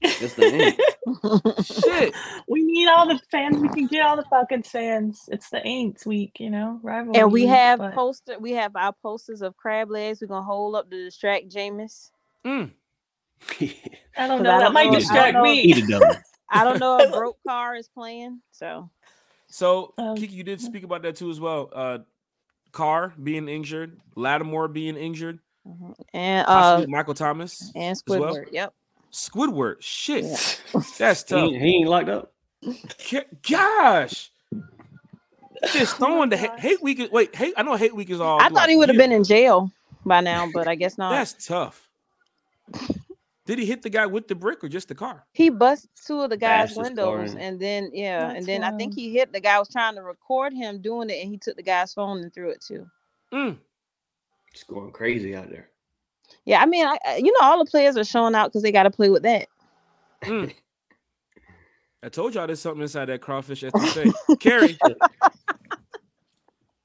That's the end. Shit. we need all the fans we can get. All the fucking fans. It's the Aints week, you know, rivalry. and we week, have but- poster. We have our posters of crab legs. We're gonna hold up to distract Jameis. Mm. I don't know. I That don't might know- distract don't know- me. Eat it, dummy. I don't know if broke car is playing. So So, Um, Kiki, you did speak about that too as well. Uh, Carr being injured, Lattimore being injured, mhm. and uh Michael Thomas, and well? Squidward. Yep. Squidward. Shit, Yeah. that's tough. ain't, he ain't locked up. Gosh, just throwing the Oh hate, hate week. Is, wait, hate. I know hate week is all. I throughout thought he would have year. been in jail by now, but I guess not. That's tough. Did he hit the guy with the brick or just the car? He bust two of the guys' Bashed windows, and then yeah, That's and then I think he hit the guy was trying to record him doing it, and he took the guy's phone and threw it too. Mm. It's going crazy out there. Yeah, I mean, I, I- you know, all the players are showing out because they got to play with that. Mm. I told y'all there's something inside that crawfish etouffee. Carrie,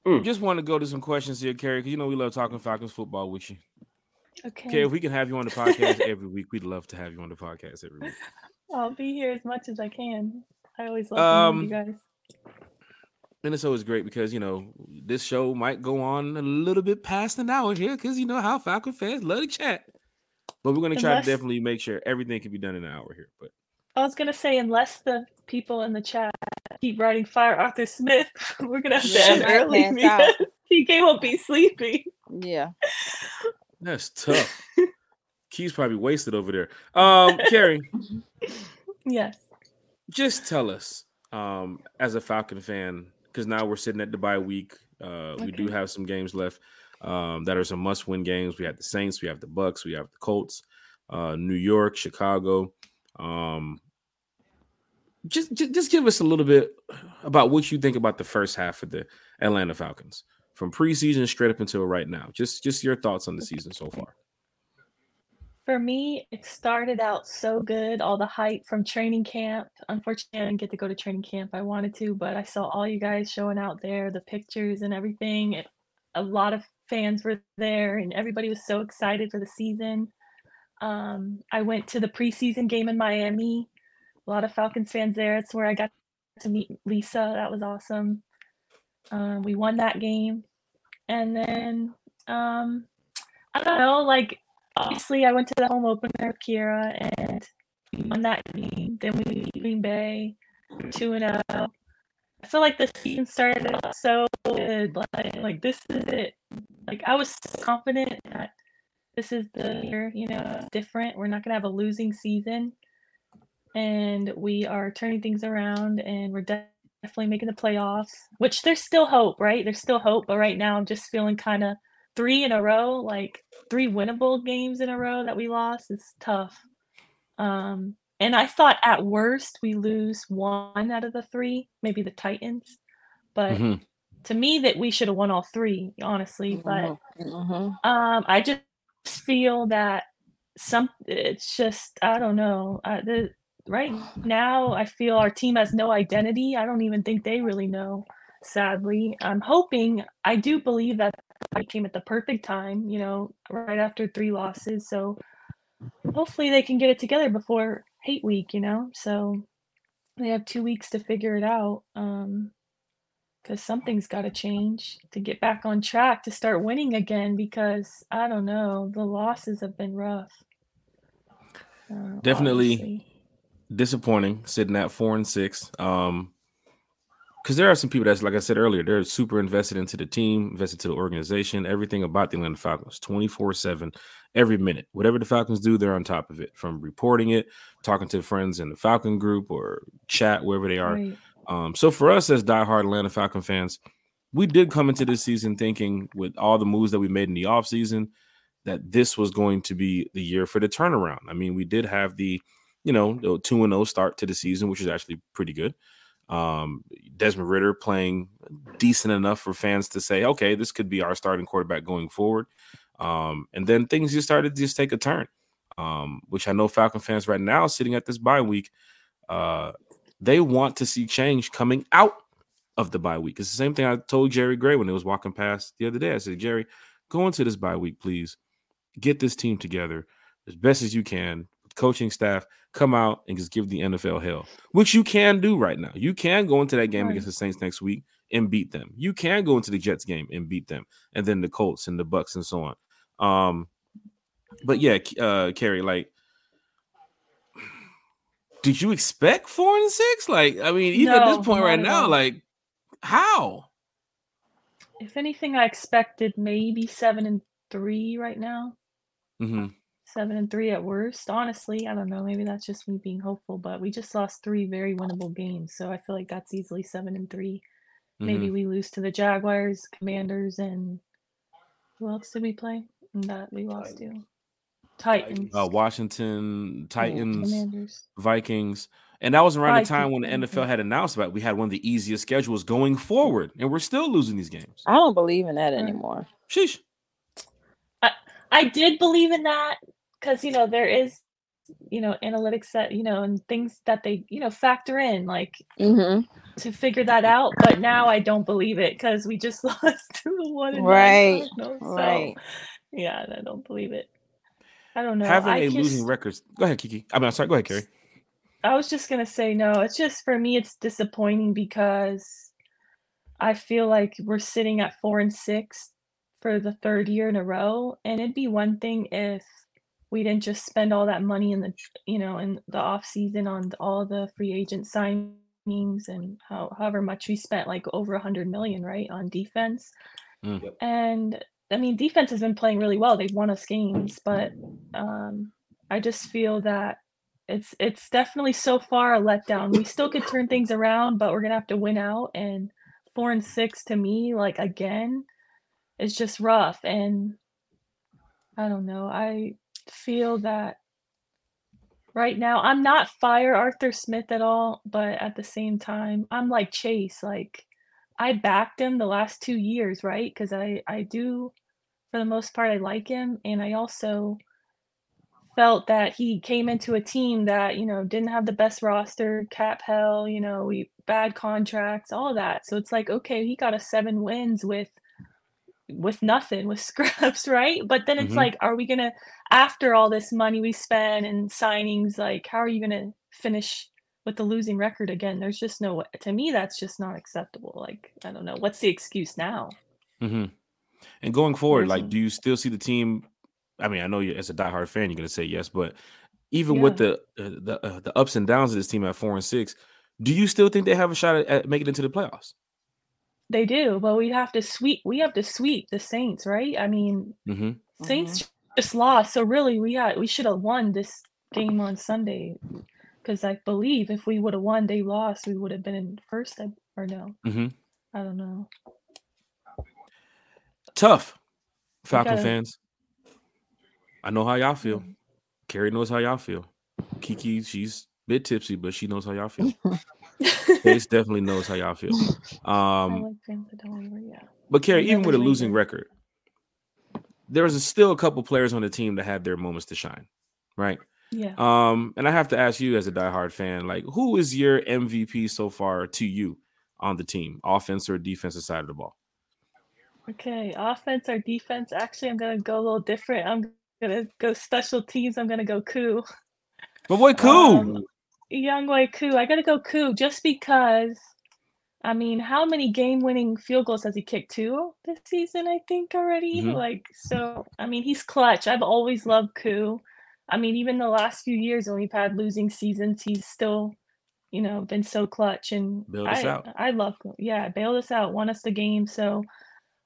Mm. just want to go to some questions here, Carrie, because you know we love talking Falcons football with you. Okay. Carrie, if we can have you on the podcast every week, we'd love to have you on the podcast every week. I'll be here as much as I can. I always love Um, you guys. And it's always great because you know this show might go on a little bit past an hour here because you know how Falcon fans love to chat. But we're going to try Unless- to definitely make sure everything can be done in an hour here. But I was gonna say, unless the people in the chat keep writing "Fire Arthur Smith," we're gonna have to Yeah, end early pass because out. Won't be sleepy. Yeah. That's tough. Key's probably wasted over there. Um, Carrie, Yes. just tell us, um, as a Falcon fan, because now we're sitting at the bye week. Uh, we do have some games left um, that are some must-win games. We have the Saints, we have the Bucks, we have the Colts, uh, New York, Chicago. Um, just, just just give us a little bit about what you think about the first half of the Atlanta Falcons from preseason straight up until right now. Just just your thoughts on the season so far. For me, it started out so good. All the hype from training camp. Unfortunately, I didn't get to go to training camp. I wanted to, but I saw all you guys showing out there, the pictures and everything. It, a lot of fans were there, and everybody was so excited for the season. Um, I went to the preseason game in Miami. A lot of Falcons fans there. It's where I got to meet Lisa. That was awesome. Um, we won that game, and then um, I don't know, like obviously I went to the home opener with Kira and we won that game. Then we beat Green Bay two and zero. I feel like the season started out so good. Like, like this is it. Like I was confident that this is the year. You know, different. We're not gonna have a losing season, and we are turning things around, and we're de- definitely making the playoffs. Which there's still hope, right? There's still hope, but right now I'm just feeling kind of three in a row, like three winnable games in a row that we lost is tough. Um, and I thought at worst we lose one out of the three, maybe the Titans. But Mhm. to me, that we should have won all three, honestly. But Mhm. um, I just feel that some it's just I don't know. Uh, the right now I feel our team has no identity. I don't even think they really know. Sadly, I'm hoping. I do believe that I came at the perfect time. You know, right after three losses. So hopefully they can get it together before hate week. You know, so they have two weeks to figure it out. Um, because something's got to change to get back on track to start winning again because i don't know the losses have been rough Uh, Definitely. obviously. Disappointing sitting at four and six. Um, because there are some people that's like I said earlier, they're super invested into the team, invested to the organization, everything about the Atlanta Falcons, 24-7, every minute. Whatever the Falcons do, they're on top of it. From reporting it, talking to friends in the Falcon group or chat, wherever they are. Right. Um, so for us as diehard Atlanta Falcon fans, we did come into this season thinking with all the moves that we made in the offseason that this was going to be the year for the turnaround. I mean, we did have the, you know, the 2 and 0 start to the season, which is actually pretty good. Um, Desmond Ridder playing decent enough for fans to say, okay, this could be our starting quarterback going forward. Um, and then things just started to just take a turn, um, which I know Falcon fans right now sitting at this bye week, uh, they want to see change coming out of the bye week. It's the same thing I told Jerry Gray when he was walking past the other day. I said, Jerry, go into this bye week, please. Get this team together as best as you can. Coaching staff, come out and just give the NFL hell, which you can do right now. You can go into that game Right. against the Saints next week and beat them. You can go into the Jets game and beat them, and then the Colts and the Bucks and so on. Um, but yeah, uh, Carrie, like, did you expect four and six? Like, I mean, even at this point right now, like, how? if anything i expected maybe seven and three right now hmm seven and three at worst honestly i don't know maybe that's just me being hopeful but we just lost three very winnable games so i feel like that's easily seven and 3 maybe we lose to the jaguars commanders and who else did we play that we lost to Titans. Uh, Washington Titans, Vikings. And that was around the time when the NFL had announced about we had one of the easiest schedules going forward, and we're still losing these games. I don't believe in that anymore. Sheesh. I, I did believe in that because you know there is you know analytics that you know and things that they you know factor in like mm-hmm. to figure that out but now i don't believe it because we just lost to the one right so, right. yeah i don't believe it. I don't know having I a just, losing record go ahead kiki. I mean sorry go ahead carrie. I was just gonna say no it's just for me it's disappointing because i feel like we're sitting at four and six for the third year in a row and it'd be one thing if we didn't just spend all that money in the you know in the off season on all the free agent signings and how, however much we spent like over a hundred million right on defense. Mm. and i mean defense has been playing really well. They've won us games but um i just feel that it's it's definitely so far a letdown. We still could turn things around but we're gonna have to win out and four and six to me like again is just rough. And i don't know i feel that right now I'm not fire Arthur Smith at all, but at the same time, I'm like Chase. Like I backed him the last two years, right? Because I I do, for the most part, I like him, and I also felt that he came into a team that you know didn't have the best roster, cap hell, you know, we bad contracts, all that. So it's like okay, he got a seven wins with with nothing with scraps right but then it's mm-hmm. like are we gonna after all this money we spend and signings like how are you gonna finish with the losing record again there's just no to me that's just not acceptable like i don't know what's the excuse now mm-hmm. and going forward like do you still see the team i mean i know you as a diehard fan you're gonna say yes but even yeah. with the uh, the uh, the ups and downs of this team at four and six do you still think they have a shot at, at making it into the playoffs they do, but we have to sweep. We have to sweep the Saints, right? I mean, mm-hmm. Saints mm-hmm. just lost, so really we had we should have won this game on Sunday because I believe if we would have won, they lost, we would have been in first or no. Mm-hmm. I don't know. Tough, Falcon gotta... fans. I know how y'all feel. Carrie knows how y'all feel. Kiki, she's a bit tipsy, but she knows how y'all feel. Chase definitely knows how y'all feel. Um, but Carrie, even with a losing record, there's still a couple players on the team that had their moments to shine, right? Yeah. Um, and I have to ask you as a diehard fan, like, who is your MVP so far to you on the team, offense or defensive side of the ball? Okay, offense or defense? Actually, I'm gonna go a little different. I'm gonna go special teams. I'm gonna go Koo. But what Koo? Um, Younghoe Koo. I gotta go Koo just because. I mean, how many game-winning field goals has he kicked? Two this season, I think already. Mm-hmm. Like, so I mean, he's clutch. I've always loved Koo. I mean, even the last few years when we've had losing seasons, he's still, you know, been so clutch. And bailed us I, out. I love, yeah, bailed us out, won us the game. So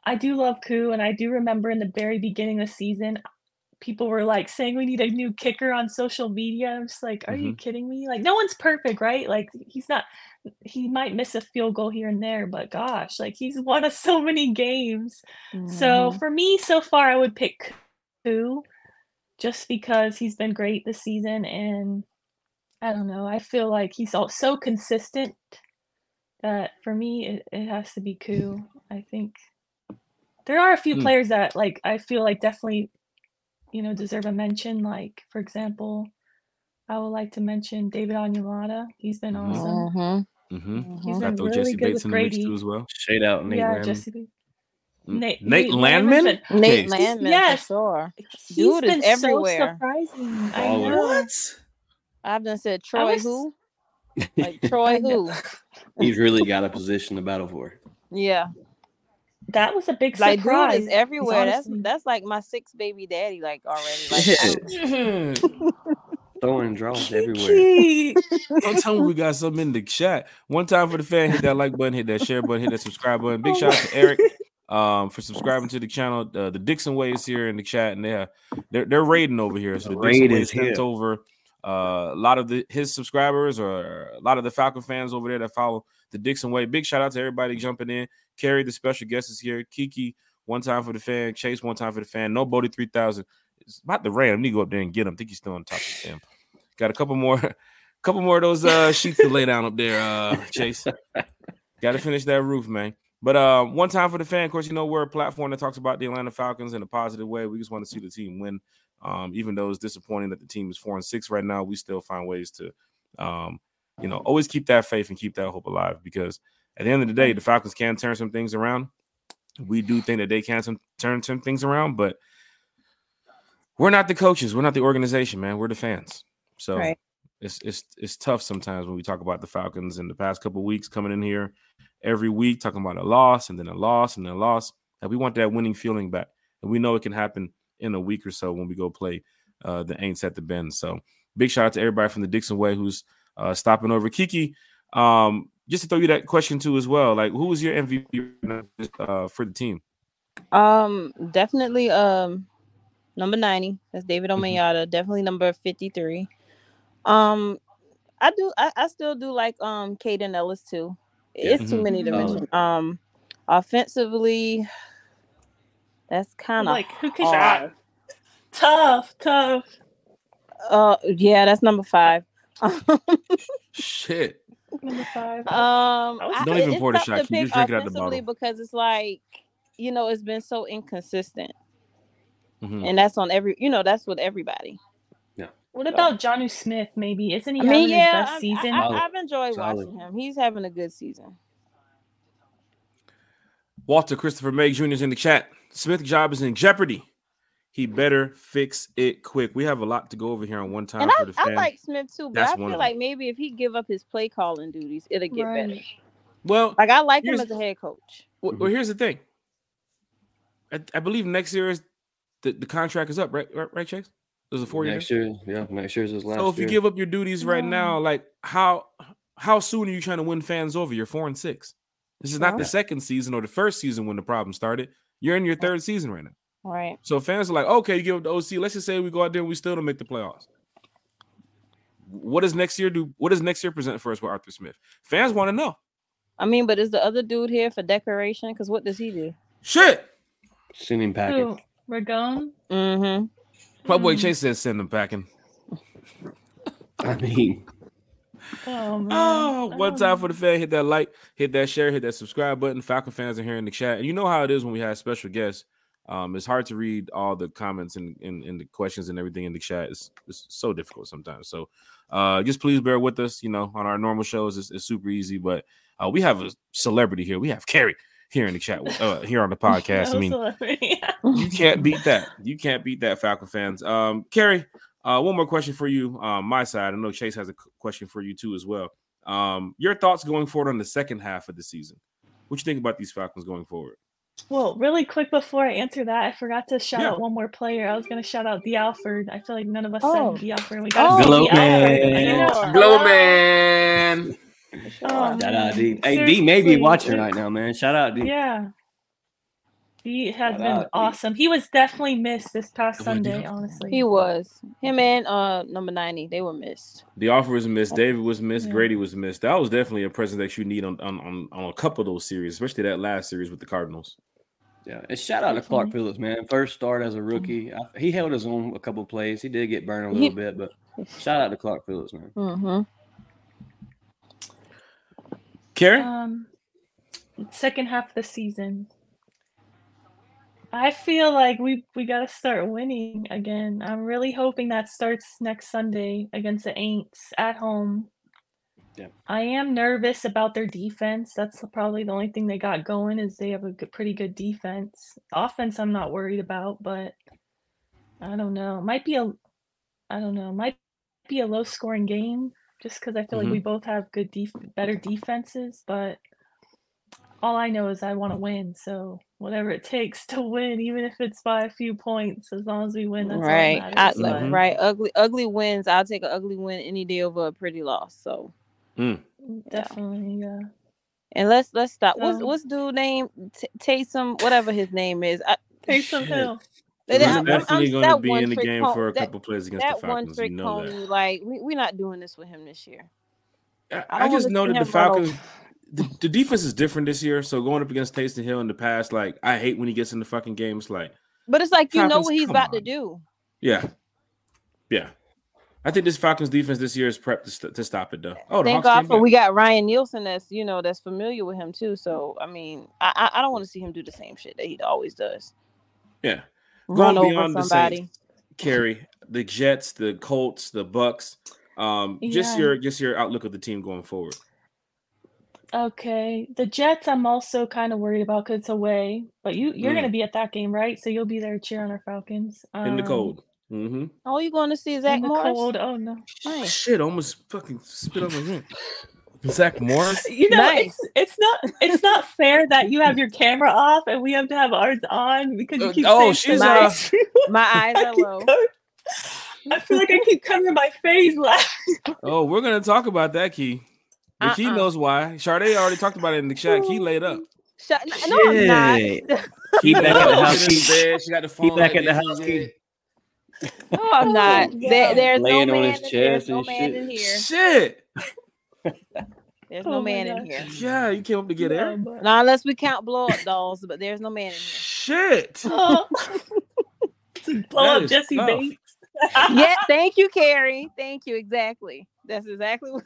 I do love Koo, and I do remember in the very beginning of the season, people were like saying we need a new kicker on social media. I'm just like, are mm-hmm. you kidding me? Like, no one's perfect, right? Like, he's not, he might miss a field goal here and there, but gosh, like, he's won us so many games. Mm-hmm. So for me, so far, I would pick Koo just because he's been great this season. And I don't know, I feel like he's all so consistent that for me, it, it has to be Koo. I think there are a few mm. players that like I feel like definitely you know, deserve a mention. Like, for example, I would like to mention David Onyemata. He's been mm-hmm. awesome. Mm-hmm. Mm-hmm. He's been really Jessie good Bates with Grady. too as well. Shade out Nate yeah, Landman. Jessie mm. Nate, Nate, Landman? Nate Landman, yes. sure. Dude is everywhere. So surprising. I know. What? I've done said Troy was... who? Like Troy who? He's really got a position to battle for. Yeah that was a big like, surprise. Dude is everywhere. That's that's like my sixth baby daddy, like already. Like, Throwing draws everywhere. Don't tell me we got something in the chat. One time for the fan, hit that like button, hit that share button, hit that subscribe button. Big shout out to Eric um, for subscribing to the channel. Uh, the Dixon Way is here in the chat, and they're they're, they're raiding over here. So the, the Dixon Way is sent over uh, a lot of the his subscribers or a lot of the Falcon fans over there that follow the Dixon Way. Big shout out to everybody jumping in. Carrie, the special guest, is here. Kiki, one time for the fan. Chase, one time for the fan. No Bodie 3000. it's about to rain. I need to go up there and get him. I think he's still on top of him. Got a couple more, couple more of those uh sheets to lay down up there, uh, Chase. Got to finish that roof, man. But uh, one time for the fan, of course, you know we're a platform that talks about the Atlanta Falcons in a positive way. We just want to see the team win. Um, even though it's disappointing that the team is four and six right now, we still find ways to, um, you know, always keep that faith and keep that hope alive. Because at the end of the day, the Falcons can turn some things around. We do think that they can some, turn some things around, but we're not the coaches. We're not the organization, man. We're the fans. So Right. it's it's it's tough sometimes when we talk about the Falcons in the past couple weeks coming in here every week talking about a loss and then a loss and then a loss. And we want that winning feeling back. And we know it can happen in a week or so when we go play uh, the Aints at the Bend. So big shout out to everybody from the Dixon Way who's uh, stopping over. Kiki, um, just to throw you that question too as well. Like, who was your MVP uh, for the team? Um, definitely um number 90. That's David Mhm. Onyemata. Definitely number 53. Um I do I, I still do like um Kaden Elliss too. It's too Mhm. many to Solid. mention. Um offensively, that's kind of like who can hard. tough, tough. uh yeah, that's number five. Shit. Number five. Um, I Don't even pour the tough shot, to Just pick drink it out the offensively bottle. because it's like, you know, it's been so inconsistent, Mhm. and that's on every, you know, that's with everybody. Yeah. What about Jonnu Smith? Maybe isn't he I having yeah, his best I, season? I, Solid. have enjoyed Solid. watching him. He's having a good season. Walter Christopher May Jr. is in the chat. Smith job is in jeopardy. He better fix it quick. We have a lot to go over here on one time and for I, the I fans. like Smith too, but That's I one feel of like maybe if he give up his play calling duties, it'll get better. Right. well, Like I like him as a head coach. Well, mm-hmm. well, here's the thing. I, I believe next year is the, the contract is up, right? Right, right Chase? There's a four year. Next year, yeah, next year's his last So if you give up your duties right No. now, like how how soon are you trying to win fans over? You're four and six. This is not the second season or the first season when the problem started. You're in your third season right now. Right. So fans are like, okay, you give up the OC. Let's just say we go out there and we still don't make the playoffs. What does next year do? What does next year present for us with Arthur Smith? Fans want to know. I mean, but is the other dude here for decoration? Because what does he do? Shit. Send him packing. Who? Ragone? Mm-hmm. My boy Hmm. Chase says send him packing. I mean, Oh, man. Oh, one time Oh. for the fan, hit that like, hit that share, hit that subscribe button. Falcon fans are here in the chat. And you know how it is when we have special guests. Um, it's hard to read all the comments and, and, and the questions and everything in the chat. It's, it's so difficult sometimes. So uh just please bear with us. You know, on our normal shows, it's, it's super easy, but uh, we have a celebrity here. We have Carrie here in the chat, uh, here on the podcast. I mean, you can't beat that. You can't beat that, Falcon fans. Um, Carrie, uh, one more question for you. Um, my side. I know Chase has a question for you too as well. Um, your thoughts going forward on the second half of the season. What you think about these Falcons going forward? Well, really quick before I answer that, I forgot to shout Yeah. out one more player. I was gonna shout out Dee Alford. I feel like none of us Oh. said Dee Alford. We Oh, got Glow Dee Alford. man. Sure. Glow man. Oh, shout out D. man. Hey, D may be Seriously, watching right now, man. Shout out D. Yeah. He has Shout been out, D. awesome. He was definitely missed this past Come on, D. Sunday, honestly. He was him and uh number ninety. They were missed. The offer was missed. David was missed. Yeah. Grady was missed. That was definitely a presence that you need on, on on on a couple of those series, especially that last series with the Cardinals. Yeah, and shout out to Clark Phillips, man. First start as a rookie. I, he held his own a couple plays. He did get burned a little He- bit, but shout out to Clark Phillips, man. Mm-hmm. Carrie, Um, second half of the season. I feel like we we got to start winning again. I'm really hoping that starts next Sunday against the Aints at home. Yeah. I am nervous about their defense. That's probably the only thing they got going is they have a good, pretty good defense. Offense, I'm not worried about, but I don't know. Might be a, I don't know. Might be a low scoring game just because I feel Mhm. like we both have good def- better defenses. But all I know is I want to win. So whatever it takes to win, even if it's by a few points, as long as we win, that's Right. all I, that matters. like, but- Mhm. right. Ugly ugly wins. I'll take an ugly win any day over a pretty loss. So Mm. Definitely, yeah. and let's let's stop. What's what's dude name? T- Taysom, whatever his name is. I, Taysom Hill. he's I'm- I'm- definitely going to be in the game pon- for a that- couple plays against That the one Falcons. trick You know that. like we we're not doing this with him this year. I, I I just wanna know that the him run over- Falcons, the, the defense is different this year. So going up against Taysom Hill in the past, like I hate when he gets in the fucking games. Like But it's like you know what he's come about to do. Yeah, yeah. I think this Falcons defense this year is prepped to, st- to stop it though. Oh, thank God for we got Ryan Nielsen that's you know that's familiar with him too. So I mean, I I, I don't want to see him do the same shit that he always does. Yeah, run Going over somebody. The Saints, carry the Jets, the Colts, the Bucks. Um, yeah. just your just your outlook of the team going forward. Okay, the Jets. I'm also kind of worried about because it's away, but you you're mm. gonna be at that game, right? So you'll be there cheering our Falcons um, in the um, cold. Mm-hmm. Oh, you going to see is Zach Morris? Cold. Oh no! Nice. Shit, almost fucking spit on my hand. Zach Morris. You know, nice. it's it's not it's not fair that you have your camera off and we have to have ours on because you uh, keep uh, oh, she's uh, my eyes are low. I feel like I keep covering my face laughing. Oh, we're gonna talk about that, Key. But uh-uh. Key knows why. Sade already talked about it in the chat. Key laid up. Shut, no, I'm not. Key back at the house. Key She got the phone. Key back at the house. Key. No, I'm not. Oh, there, there's Laying no man. In, there's no man shit. in here. Shit. There's oh no man in here. Yeah, you came up to get air. Not unless we count blow up dolls, but there's no man in here. Shit. Blow up Jessie tough. Bates. yeah, thank you, Carrie. Thank you. Exactly. That's exactly what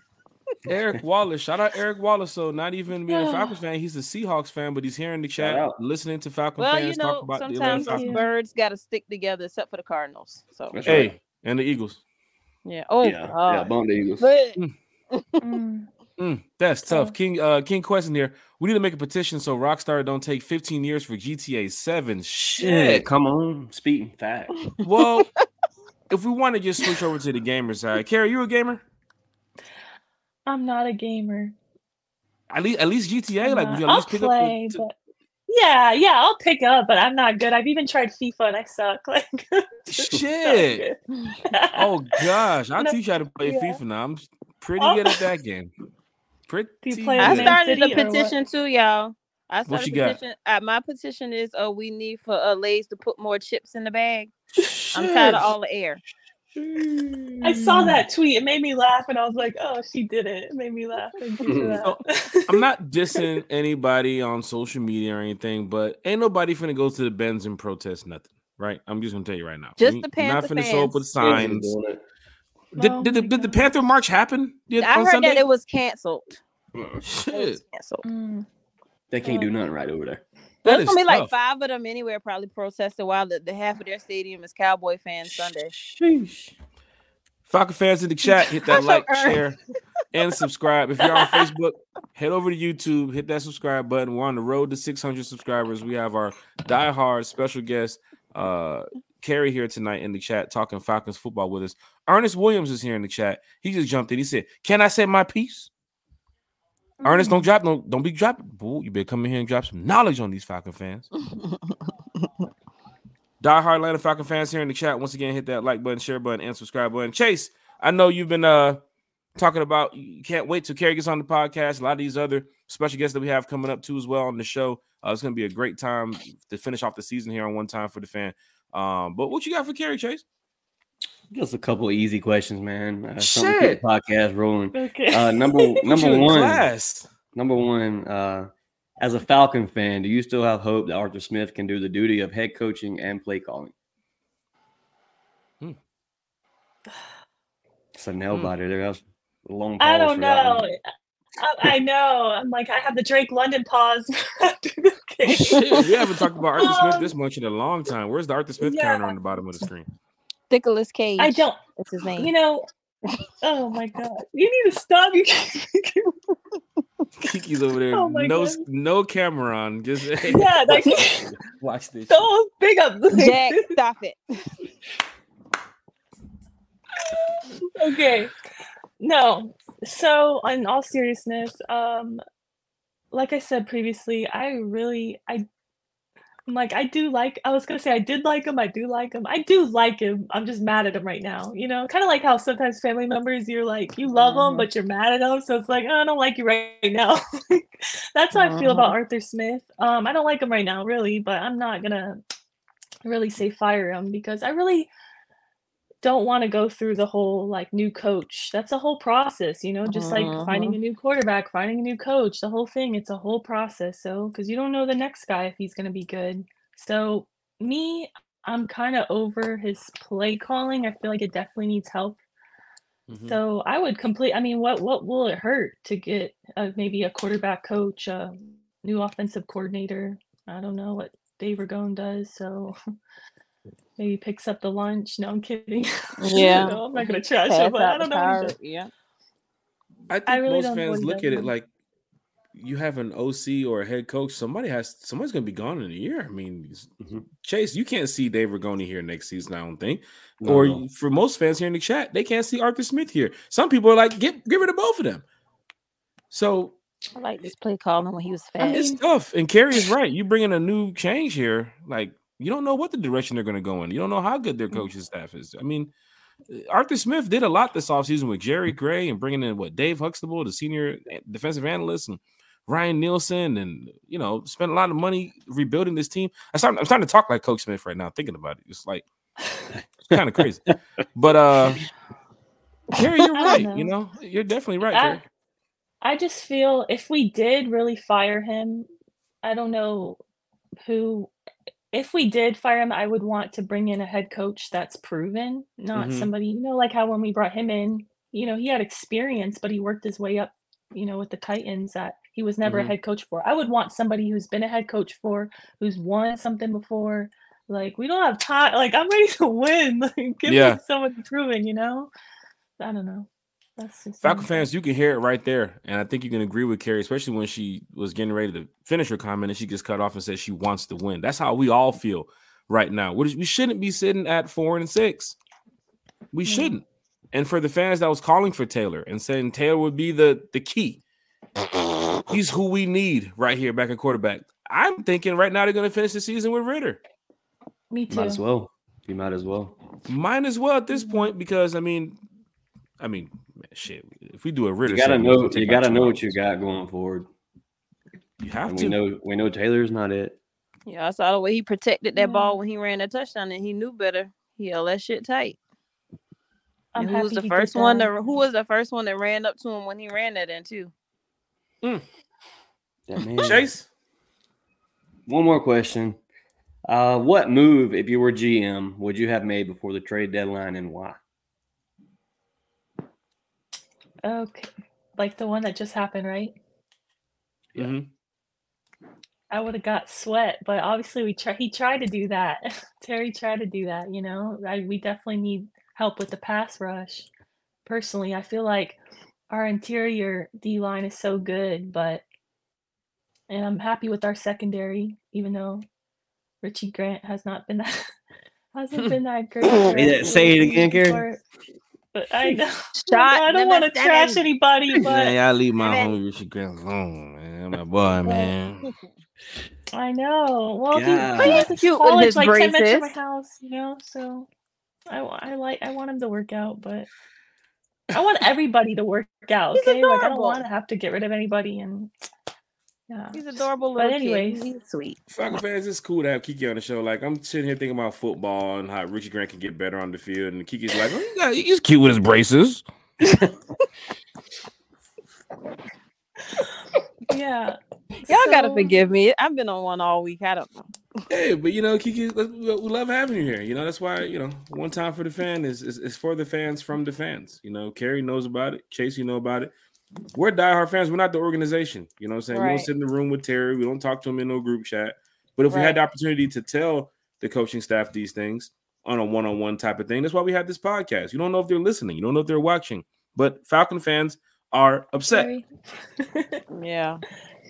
Eric Wallace. Shout out Eric Wallace. So not even being a Falcons fan, he's a Seahawks fan, but he's here in the chat listening to Falcons well, fans you know, talk about sometimes the Sometimes birds got to stick together, except for the Cardinals. So That's hey, right. and the Eagles. Yeah. Oh, yeah. Yeah, bomb the Eagles. But... Mm. mm, that's tough. King uh King question here. We need to make a petition so Rockstar don't take 15 years for GTA 7. Shit. Yeah, come on. Speaking fact. Well, if we want to just switch over to the gamer side, Carrie, you a gamer? I'm not a gamer. At least, at least GTA, I'm like you I'll pick play, up. But yeah, yeah, I'll pick up, but I'm not good. I've even tried FIFA and I suck. Like shit. oh gosh, I'll no, teach you how to play yeah. FIFA now. I'm pretty oh. good at that game. Pretty. I started a petition too, y'all. I started what you petition. Got? Uh, my petition is, uh, we need for uh, Lay's to put more chips in the bag. Shit. I'm tired of all the air. I saw that tweet. It made me laugh, and I was like, "Oh, she did it." It made me laugh. So, I'm not dissing anybody on social media or anything, but ain't nobody finna go to the Benz and protest nothing, right? I'm just gonna tell you right now. Just the Panther not finna show up with signs. Did, oh did, the, did the Panther March happen? I heard Sunday? that it was canceled. Shit. It was canceled. Mm. They can't do nothing right over there. There's gonna be like five of them anywhere, probably protesting while the, the half of their stadium is Cowboy fans Sunday. Sheesh. Falcon fans in the chat, hit that like, share, and subscribe. If you're on Facebook, head over to YouTube, hit that subscribe button. We're on the road to 600 subscribers. We have our die-hard special guest, uh, Carrie, here tonight in the chat talking Falcons football with us. Ernest Williams is here in the chat. He just jumped in. He said, "Can I say my piece?" Mm-hmm. Ernest, don't drop, no, don't be dropping. Boo, you better come in here and drop some knowledge on these Falcon fans. Die hard Atlanta Falcon fans here in the chat. Once again, hit that like button, share button, and subscribe button. Chase, I know you've been uh talking about you can't wait till Carrie gets on the podcast. A lot of these other special guests that we have coming up too as well on the show. Uh, it's gonna be a great time to finish off the season here on one time for the fan. Um, but what you got for Carrie Chase? Just a couple of easy questions, man. Uh, Shit. podcast rolling. Okay. Uh, number number one. Class. Number one. Uh, as a Falcon fan, do you still have hope that Arthur Smith can do the duty of head coaching and play calling? Hmm. It's a nail hmm. biter there. That's a long I don't know. I, I, know. I'm like, I have the Drake London pause after. Shit, we haven't talked about Arthur um, Smith this much in a long time. Where's the Arthur Smith yeah. counter on the bottom of the screen? Nicolas Cage. I don't. That's his name. You know. Oh my god! You need to stop. You Kiki's over there. Oh no, god. no camera on. Just yeah, like watch this. So big up, Jack. Stop it. okay. No. So, in all seriousness, um, like I said previously, I really, I I'm like, I do like, I was gonna say I did like him, I do like him. I do like him. I'm just mad at him right now. You know, kind of like how sometimes family members you're like, you love them, mm-hmm. but you're mad at them. So it's like, oh, I don't like you right now. That's how I feel about mm-hmm. Arthur Smith. Um, I don't like him right now, really, but I'm not gonna really say fire him because I really don't want to go through the whole like new coach. That's a whole process, you know, just like finding a mm-hmm. new quarterback, finding a new coach, the whole thing. It's a whole process. So, because you don't know the next guy if he's going to be good. So, me, I'm kind of over his play calling. I feel like it definitely needs help. Mm-hmm. So I would complete. I mean, what what will it hurt to get a, maybe a quarterback coach, a new offensive coordinator? I don't know what Dave Ragone does. So maybe picks up the lunch. No, I'm kidding. Yeah, no, I'm not gonna trash it, but I don't know. Yeah. I think I really most fans look at it like you have an OC or a head coach, somebody has somebody's going to be gone in a year. I mean, mm-hmm. Chase, you can't see Dave Ragone here next season. I don't think. No, or no. for most fans here in the chat, they can't see Arthur Smith here. Some people are like, get get rid of both of them. So I like this play calling when he was fast. It's tough, and Carrie is right. You bring in a new change here, like you don't know what the direction they're going to go in. You don't know how good their mm. coaching staff is. I mean, Arthur Smith did a lot this offseason with Jerry Gray and bringing in what Dave Huxtable, the senior defensive analyst, and Ryan Nielsen, and you know, spent a lot of money rebuilding this team. I started, I'm starting to talk like Coach Smith right now, thinking about it. It's like it's kind of crazy. But uh Carrie, you're right. Know. You know, you're definitely right. I, I just feel if we did really fire him, I don't know who if we did fire him, I would want to bring in a head coach that's proven, not mm-hmm. somebody, you know, like how when we brought him in, you know, he had experience, but he worked his way up, you know, with the Titans that he was never mm-hmm. a head coach for. I would want somebody who's been a head coach for, who's won something before. Like we don't have time. Like I'm ready to win. Like give yeah. me someone proven, you know. I don't know. Falcon fans, you can hear it right there, and I think you can agree with Carrie, especially when she was getting ready to finish her comment and she gets cut off and says she wants to win. That's how we all feel right now. We shouldn't be sitting at four and six. We shouldn't. And for the fans that was calling for Taylor and saying Taylor would be the the key, He's who we need right here back at quarterback. I'm thinking right now they're going to finish the season with Ridder. Me too. Might as well. You might as well. Might as well at this point because I mean, I mean, shit. If we do a Ridder, you gotta know. You gotta know what you got going forward. You have and to. We know. We know Taylor's not it. Yeah, I saw the way he protected that ball when he ran that touchdown, and he knew better. He held that shit tight. I'm who was the first one? To, who was the first one that ran up to him when he ran that in too? Mm. Chase. One more question. Uh, what move, if you were GM, would you have made before the trade deadline, and why? Okay, like the one that just happened, right? Yeah. Mm-hmm. I would have got sweat, but obviously we try. He tried to do that. Terry tried to do that. You know, I, we definitely need help with the pass rush. Personally, I feel like our interior D line is so good, but and I'm happy with our secondary, even though Richie Grant has not been that hasn't been that great. say it again, Karen. But I know I don't want to trash anybody, but man, I leave my homie Richie Grant alone, man. My boy, man. I know. Well, yeah. he, he's cute college, his like braces. ten minutes from my house, you know. So I, I like I want him to work out, but I want everybody to work out. Okay, like I don't want to have to get rid of anybody. And yeah, he's adorable. But anyways, he's sweet. Falcon fans, it's cool to have Kiki on the show. Like I'm sitting here thinking about football and how Richie Grant can get better on the field, and Kiki's like, oh, he's cute with his braces. yeah. Y'all so... gotta forgive me. I've been on one all week. I don't know. Hey, but you know, Kiki, we love having you here. You know, that's why you know, one time for the fan is, is is for the fans from the fans. You know, Carrie knows about it. Chase, you know about it. We're diehard fans. We're not the organization. You know what I'm saying? Right. We don't sit in the room with Terry. We don't talk to him in no group chat. But if right. we had the opportunity to tell the coaching staff these things on a one-on-one type of thing, that's why we have this podcast. You don't know if they're listening. You don't know if they're watching. But Falcon fans are upset. yeah.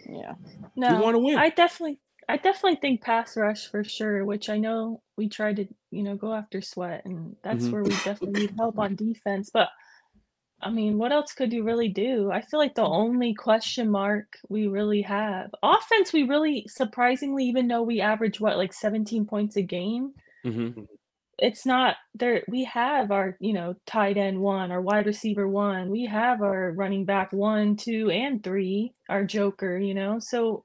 Yeah. No, we want to win. I definitely I definitely think pass rush for sure, which I know we tried to, you know, go after sweat and that's mm-hmm. where we definitely need help on defense. But I mean, what else could you really do? I feel like the only question mark we really have offense, we really surprisingly, even though we average what, like 17 points a game, mm-hmm. it's not there. We have our, you know, tight end one, our wide receiver one, we have our running back one, two, and three, our joker, you know, so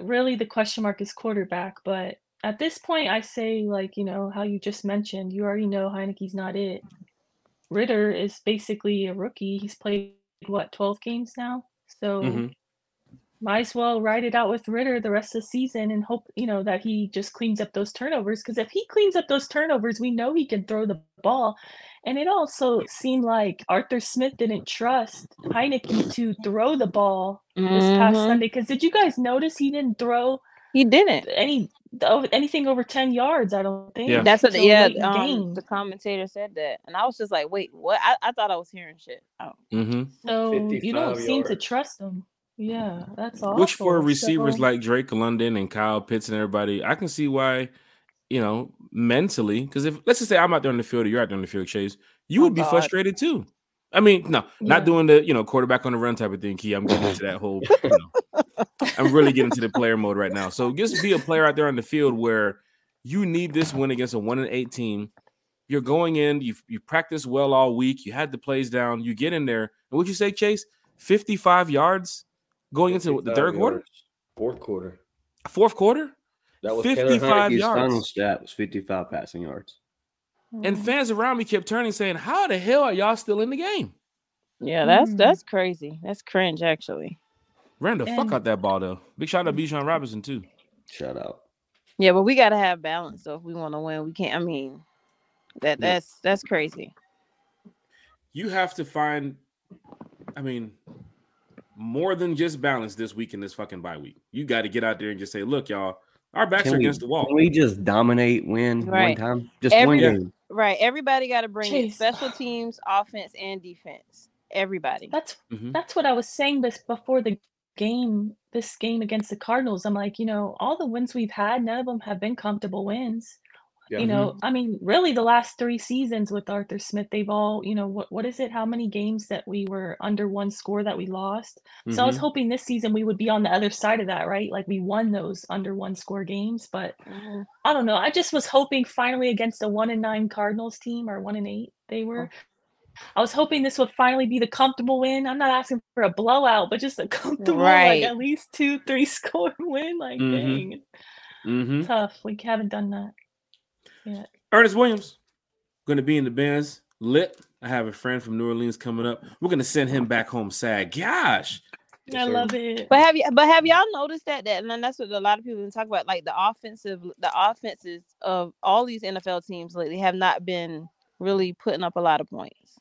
really the question mark is quarterback. But at this point, I say, like, you know, how you just mentioned, you already know Heinicke's not it. Ridder is basically a rookie. He's played what 12 games now. So mm-hmm. might as well ride it out with Ridder the rest of the season and hope, you know, that he just cleans up those turnovers. Because if he cleans up those turnovers, we know he can throw the ball. And it also seemed like Arthur Smith didn't trust Heinicke to throw the ball this past Mhm. Sunday. Because did you guys notice he didn't throw He didn't. any anything over 10 yards? I don't think. Yeah. That's what. till yeah, the um, game. the commentator said that, and I was just like, "Wait, what?" I, I thought I was hearing shit. Oh, Mm-hmm. So you don't 55 seem to trust him. Yeah, that's awful. Which for receivers So- like Drake London and Kyle Pitts and everybody, I can see why, you know, mentally, because if let's just say I'm out there on the field or you're out there on the field, Chase, you Oh, would be God. frustrated too. I mean, no, not doing the you know quarterback on the run type of thing. Key, I'm getting into that whole. You know, I'm really getting to the player mode right now. So just be a player out there on the field where you need this win against a one and eight team. You're going in, you you practice well all week, you had the plays down, you get in there, and what you say, Chase? 55 yards going into the 55 third quarter. Fourth quarter. fourth quarter, That was 55 Taylor Heinicke's yards. final stat was 55 passing yards. And Mhm. fans around me kept turning, saying, "How the hell are y'all still in the game?" yeah, that's Mm. that's crazy. That's cringe, actually. Ran the fuck out that ball though. Big shout out to Bijan Robinson too. Shout out. Yeah, but we gotta have balance. So if we want to win, we can't. I mean, that Yeah. that's that's crazy. You have to find, I mean, more than just balance this week in this fucking bye week. You got to get out there and just say, "Look, y'all, our backs Can are we- against the wall." Can we just dominate, win Right. one time? Just one game. Right. Everybody got to bring it. Special teams, offense, and defense. Everybody. That's Mhm. that's what I was saying this before the game, this game against the Cardinals. I'm like, you know, all the wins we've had, none of them have been comfortable wins. Yeah. You know, I mean, really the last three seasons with Arthur Smith, they've all, you know, what what is it? How many games that we were under one score that we lost? So I was Mhm. hoping this season we would be on the other side of that, right? Like we won those under one score games, but Mhm. I don't know. I just was hoping finally against a one and nine Cardinals team or one and eight they were. I was hoping this would finally be the comfortable win. I'm not asking for a blowout, but just a comfortable, Right. like at least two, three score win. Like Mhm. dang, Mhm. tough. We haven't done that yet. Ernest Williams going to be in the Benz. Lit. I have a friend from New Orleans coming up. We're going to send him back home sad. Gosh. I love it. But have you? But have y'all noticed that? That and then that's what a lot of people been talking about. Like the offensive, the offenses of all these NFL teams lately have not been really putting up a lot of points.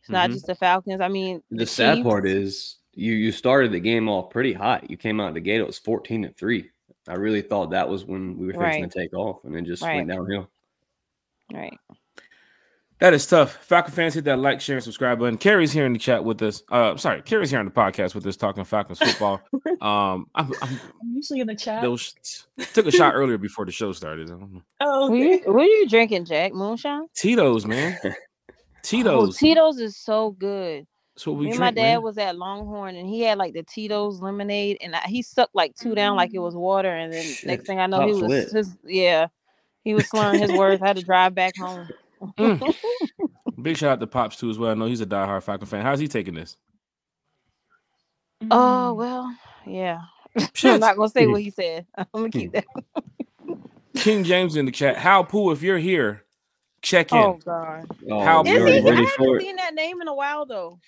It's not Mhm. just the Falcons. I mean, The sad Chiefs- part is you you started the game off pretty hot. You came out of the gate, it was 14 to 3. I really thought that was when we were fixing Right. to take off, and it just Right. went downhill. right? That is tough. Falcon fans, hit that like, share, and subscribe button. Carrie's here in the chat with us. Uh, sorry, Carrie's here on the podcast with us talking Falcons football. um, I'm, I'm, I'm usually in the chat. those took a shot earlier before the show started. I don't know. oh, What you, what are you drinking, Jack? Moonshine? Tito's, man. Oh, Tito's. Tito's is so good. That's what we Me and drink, my dad man. was at Longhorn, and he had like the Tito's lemonade, and I, he sucked like two down like it was water, and then Shit, next thing I know, he was lit. his yeah, he was slurring his words. I had to drive back home. Mm. Big shout out to Pops too as well. I know he's a diehard Falcon fan. How's he taking this? Oh Mm. well, yeah. I'm not gonna say what he said. I'm gonna keep that. King James in the chat. Hal Pooh, if you're here, check in. Oh god. Oh, How you Is he? I ready ready for haven't seen that name in a while though.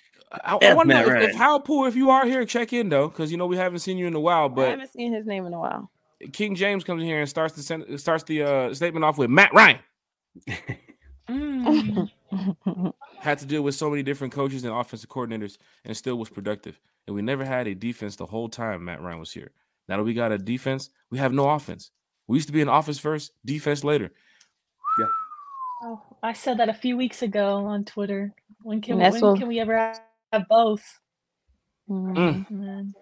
I, I F wonder Matt if, if Ryan. Hal if you are here, check in though, because you know we haven't seen you in a while. But I But haven't seen his name in a while. King James comes in here and starts the sen- starts the uh, statement off with Matt Ryan. Mm. Had to deal with so many different coaches and offensive coordinators, and still was productive. And we never had a defense the whole time Matt Ryan was here. Now that we got a defense, we have no offense. We used to be an offense first, defense later. Yeah. Oh, I said that a few weeks ago on Twitter. When can when what- can we ever have, have both? Mhm. Man.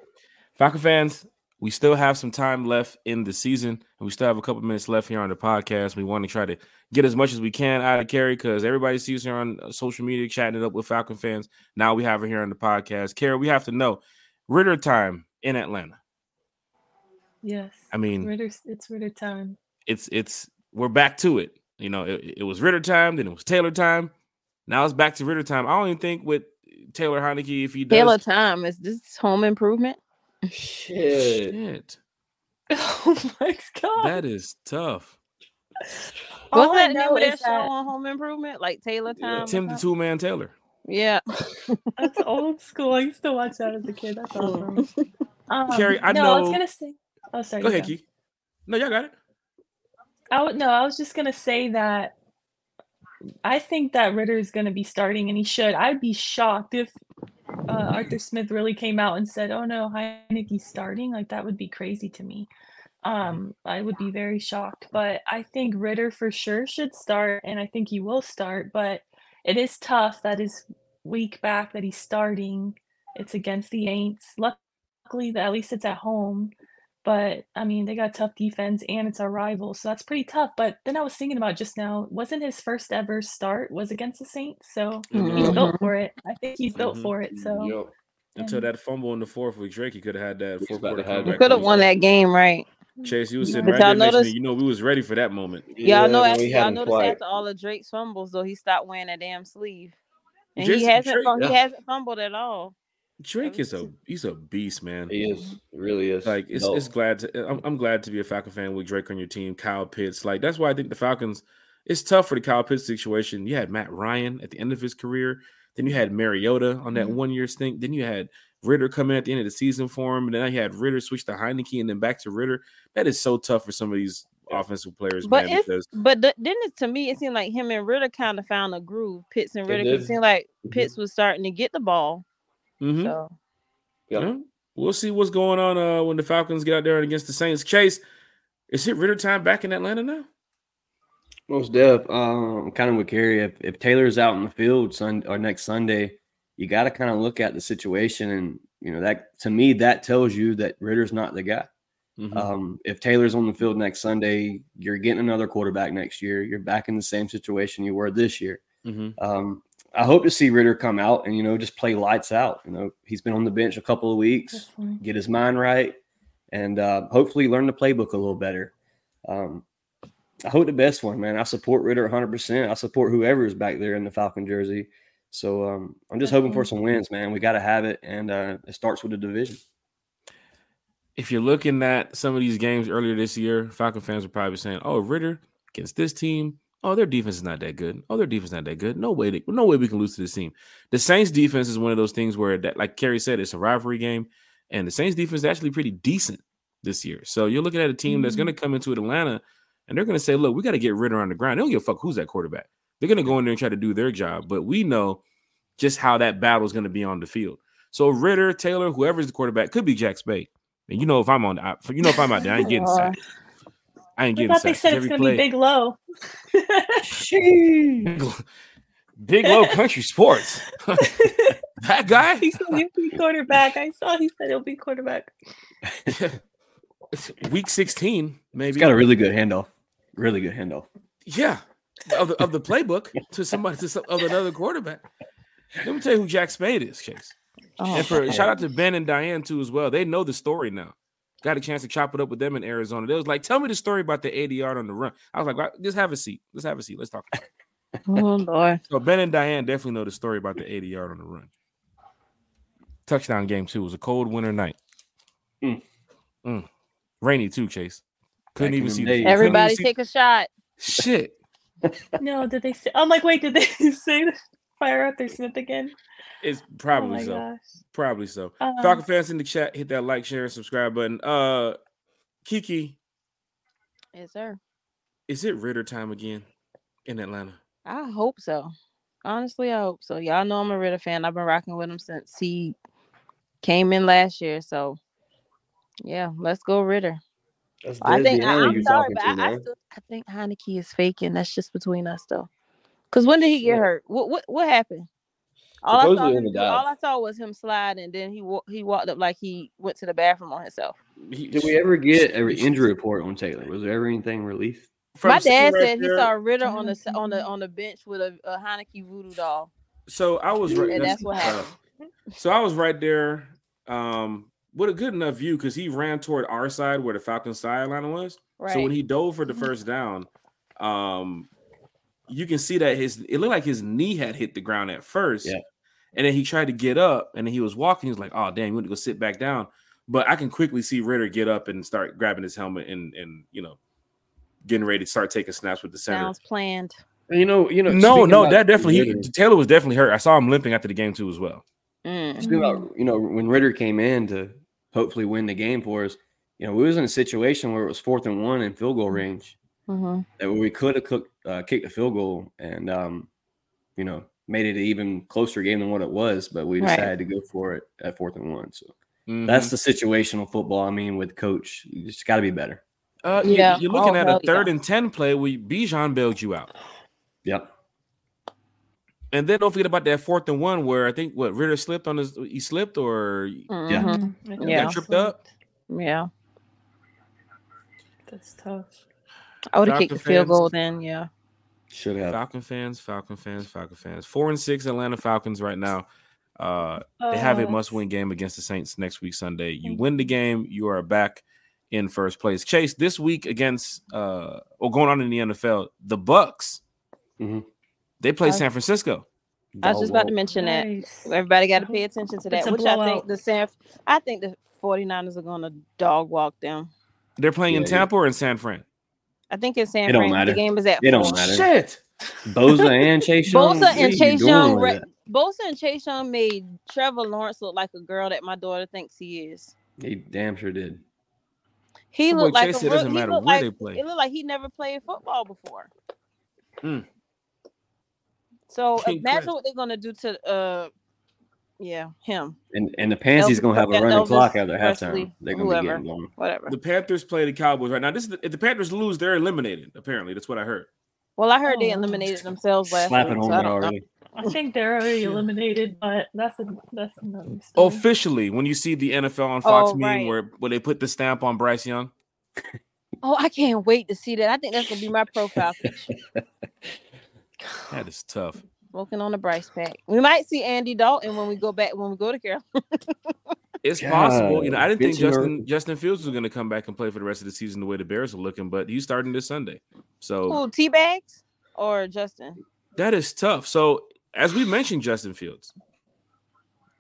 Falcon fans, we still have some time left in the season, and we still have a couple minutes left here on the podcast. We want to try to get as much as we can out of Carrie because everybody sees her on social media chatting it up with Falcon fans. Now we have her here on the podcast. Carrie, we have to know Ridder time in Atlanta. Yes. I mean, Ridder, it's Ridder time. it's it's we're back to it. You know, it, it was Ridder time, then it was Taylor time. Now it's back to Ridder time. I don't even think with Taylor Heinicke if he does Taylor time is this home improvement? Shit. shit, Oh my god. that is tough. All What's I that name know of that is show that- on Home Improvement? Like Taylor time? or Tim the something? Two Man Taylor. Yeah. That's old school. I used to watch that as a kid. That's awesome. Um, Carrie, I no, know. I was gonna say. Oh, sorry. Go you ahead, Key. No, y'all got it. I w- no, I was just gonna say that I think that Ridder is gonna be starting, and he should. I'd be shocked if uh, Arthur Smith really came out and said, "Oh no, Heinicke's starting." Like that would be crazy to me. Um, I would be very shocked. But I think Ridder for sure should start, and I think he will start. But it is tough that his week back that he's starting. It's against the Aints. Luckily, at least it's at home. But I mean, they got tough defense and it's our rival, so that's pretty tough. But then I was thinking about just now, wasn't his first ever start was against the Saints? So he's Mhm. built for it. I think he's built Mhm. for it. So Yep. Until and- that fumble in the fourth with Drake, he could have had that fourth about quarter to have comeback. Could have won that game, right? Chase, you was sitting But right y'all there next to me. notice- You know, we was ready for that moment. Y'all know Yeah, after y'all had him after all of Drake's fumbles though, he stopped wearing that damn sleeve. And Jason he hasn't Drake- fum- yeah. he hasn't fumbled at all. Drake is a he's a beast, man. He is. He really is. Like it's No. it's glad to I'm, I'm glad to be a Falcon fan with Drake on your team, Kyle Pitts. Like that's why I think the Falcons. It's tough for the Kyle Pitts situation. You had Matt Ryan at the end of his career. Then you had Mariota on that Mhm. one year stint. Then you had Ridder come in at the end of the season for him, and then you had Ridder switch to Heinicke and then back to Ridder. That is so tough for some of these offensive players, But man. it's Because but th- then it, to me it seemed like him and Ridder kind of found a groove. Pitts and Ridder. Ridder 'cause it seemed like Mhm. Pitts was starting to get the ball. Mhm. So Yep. Yeah. We'll see what's going on uh, when the Falcons get out there against the Saints. Chase, is it Ridder time back in Atlanta now? Most def. Um, kind of with Carrie. If, if Taylor's out in the field Sun or next Sunday, you got to kind of look at the situation, and you know that to me that tells you that Ridder's not the guy. Mhm. Um, if Taylor's on the field next Sunday, you're getting another quarterback next year. You're back in the same situation you were this year. Mhm. Um, I hope to see Ridder come out and you know just play lights out. You know he's been on the bench a couple of weeks, get his mind right, and uh, hopefully learn the playbook a little better. Um, I hope the best one, man. I support Ridder 100. percent I support whoever is back there in the Falcon jersey. So um, I'm just hoping for some wins, man. We got to have it, and uh, it starts with the division. if you're looking at some of these games earlier this year, Falcon fans are probably saying, "Oh, Ridder against this team. Oh, their defense is not that good. Oh, their defense is not that good. No way, they, no way we can lose to this team." The Saints defense is one of those things where, that, like Carrie said, it's a rivalry game, and the Saints defense is actually pretty decent this year. So you're looking at a team that's Mhm. going to come into Atlanta, and they're going to say, "Look, we got to get Ridder on the ground. They don't give a fuck who's that quarterback. They're going to go in there and try to do their job, but we know just how that battle is going to be on the field. So Ridder, Taylor, whoever's the quarterback, could be Jack Spade. And you know if I'm on, I, you know if I'm out there, I ain't getting sacked. I ain't I getting thought they said it's gonna play- be Big Low. Big Low Country Sports. that guy. he said he'll be quarterback. I saw he said he'll be quarterback. Week 16, maybe. He's got a really good handoff. Really good handoff. yeah, of the, of the playbook to somebody to some, of another quarterback. Let me tell you who Jack Spade is, Chase. oh, And for oh. shout out to Ben and Diane too as well. They know the story now. Got a chance to chop it up with them in Arizona. They was like, "Tell me the story about the 80 yard on the run." I was like, "Right, "Just have a seat. Let's have a seat. Let's talk." About it. oh Lord. So Ben and Diane definitely know the story about the 80 yard on the run. Touchdown game too. It was a cold winter night. Mm. Mm. Rainy too, Chase. Couldn't Back even see. The, couldn't even Everybody see- take a shot. shit. No, did they say? I'm like, wait, did they say fire fire Arthur Smith again? It's Oh probably my so. gosh. Probably so. Um, Falcon fans in the chat, hit that like, share, and subscribe button. Uh, Kiki, Yes, sir. is it Ridder time again in Atlanta? I hope so. Honestly, I hope so. Y'all know I'm a Ridder fan. I've been rocking with him since he came in last year. So, yeah, let's go Ridder. That's I think I, Deanna I'm sorry, but to, I, I, still, I think Heinicke is faking. That's just between us, though. Because when did he get Shit. hurt? What what what happened? All I saw him in the do, all. I saw was him slide, and then he wa- he walked up like he went to the bathroom on himself. Did we ever get an injury report on Taylor? Was there ever anything released? from My dad said he saw Ridder on the on the on the bench with a, a Heinicke voodoo doll, So I was right. and that's what uh, happened. So I was right there um, with a good enough view because he ran toward our side where the Falcons sideline was. Right. So when he dove for the first down, um, you can see that his it looked like his knee had hit the ground at first. Yeah. And then he tried to get up and then he was walking. He was like, oh, damn, he went to go sit back down. But I can quickly see Ridder get up and start grabbing his helmet and, and you know, getting ready to start taking snaps with the center. Sounds planned. And You know, you know. no, no, that definitely, he, Taylor was definitely hurt. I saw him limping after the game too as well. Mm. speaking about you know when Ridder came in to hopefully win the game for us. You know, we was in a situation where it was fourth and one in field goal range Mm-hmm. that we could have cooked, uh, kicked a field goal and, um, you know, made it an even closer game than what it was. But we Right. decided to go for it at fourth and one. So Mhm. that's the situational football. I mean, with coach, you just got to be better. uh, Yeah. you're looking Oh, at a third yeah. and ten play where Bijan bailed you out. Yep. And then don't forget about that fourth and one where I think what Ridder slipped on his he slipped or Mhm. I think Yeah. I tripped up? Yeah. That's tough. I would have kicked the field goal then. Yeah. Should have. Falcon fans, Falcon fans, Falcon fans. Four and six Atlanta Falcons right now. Uh, they have a Oh, must-win game against the Saints next week Sunday. You win the game, you are back in first place. Chase this week against uh, or going on in the NFL, the Bucks. Mhm. They play Uh, San Francisco. I was just about to mention that. Nice. Everybody got to pay attention to that. Which I blowout. think the San, I think the 49ers are going to dog walk them. They're playing in Yeah, yeah. Tampa or in San Fran. I think it's San It don't Fran. matter. The game is at It don't four. matter. Shit. Bosa and Chase Young. Bosa what are and Chase doing Young, re- that? Bosa and Chase Young made Trevor Lawrence look like a girl that my daughter thinks he is. He damn sure did. He boy looked like Chase a said it real, doesn't he matter looked where like, they play. It looked like he never played football before. Mm. So King imagine Chris. what they're gonna do to uh, yeah, him, And and the Pansies Elvis- gonna have a running Elvis clock after Presley, halftime. They're gonna be whoever. getting long. whatever. The Panthers play the Cowboys right now. This is the, if the Panthers lose, they're eliminated. Apparently, that's what I heard. Well, I heard they Oh. eliminated themselves last Slapping week. so home I know. already. I think they're already eliminated, but that's a that's another story. Officially, when you see the NFL on Fox Oh, meeting right. where where they put the stamp on Bryce Young, Oh, I can't wait to see that. I think that's gonna be my profile picture. that is tough. Smoking on the Bryce pack. We might see Andy Dalton when we go back when we go to Carolina. It's possible. You know, I didn't think bitch, you Justin Justin Fields was going to come back and play for the rest of the season the way the Bears are looking, but he's starting this Sunday. So Who T Bags or Justin? that is tough. So as we mentioned, Justin Fields,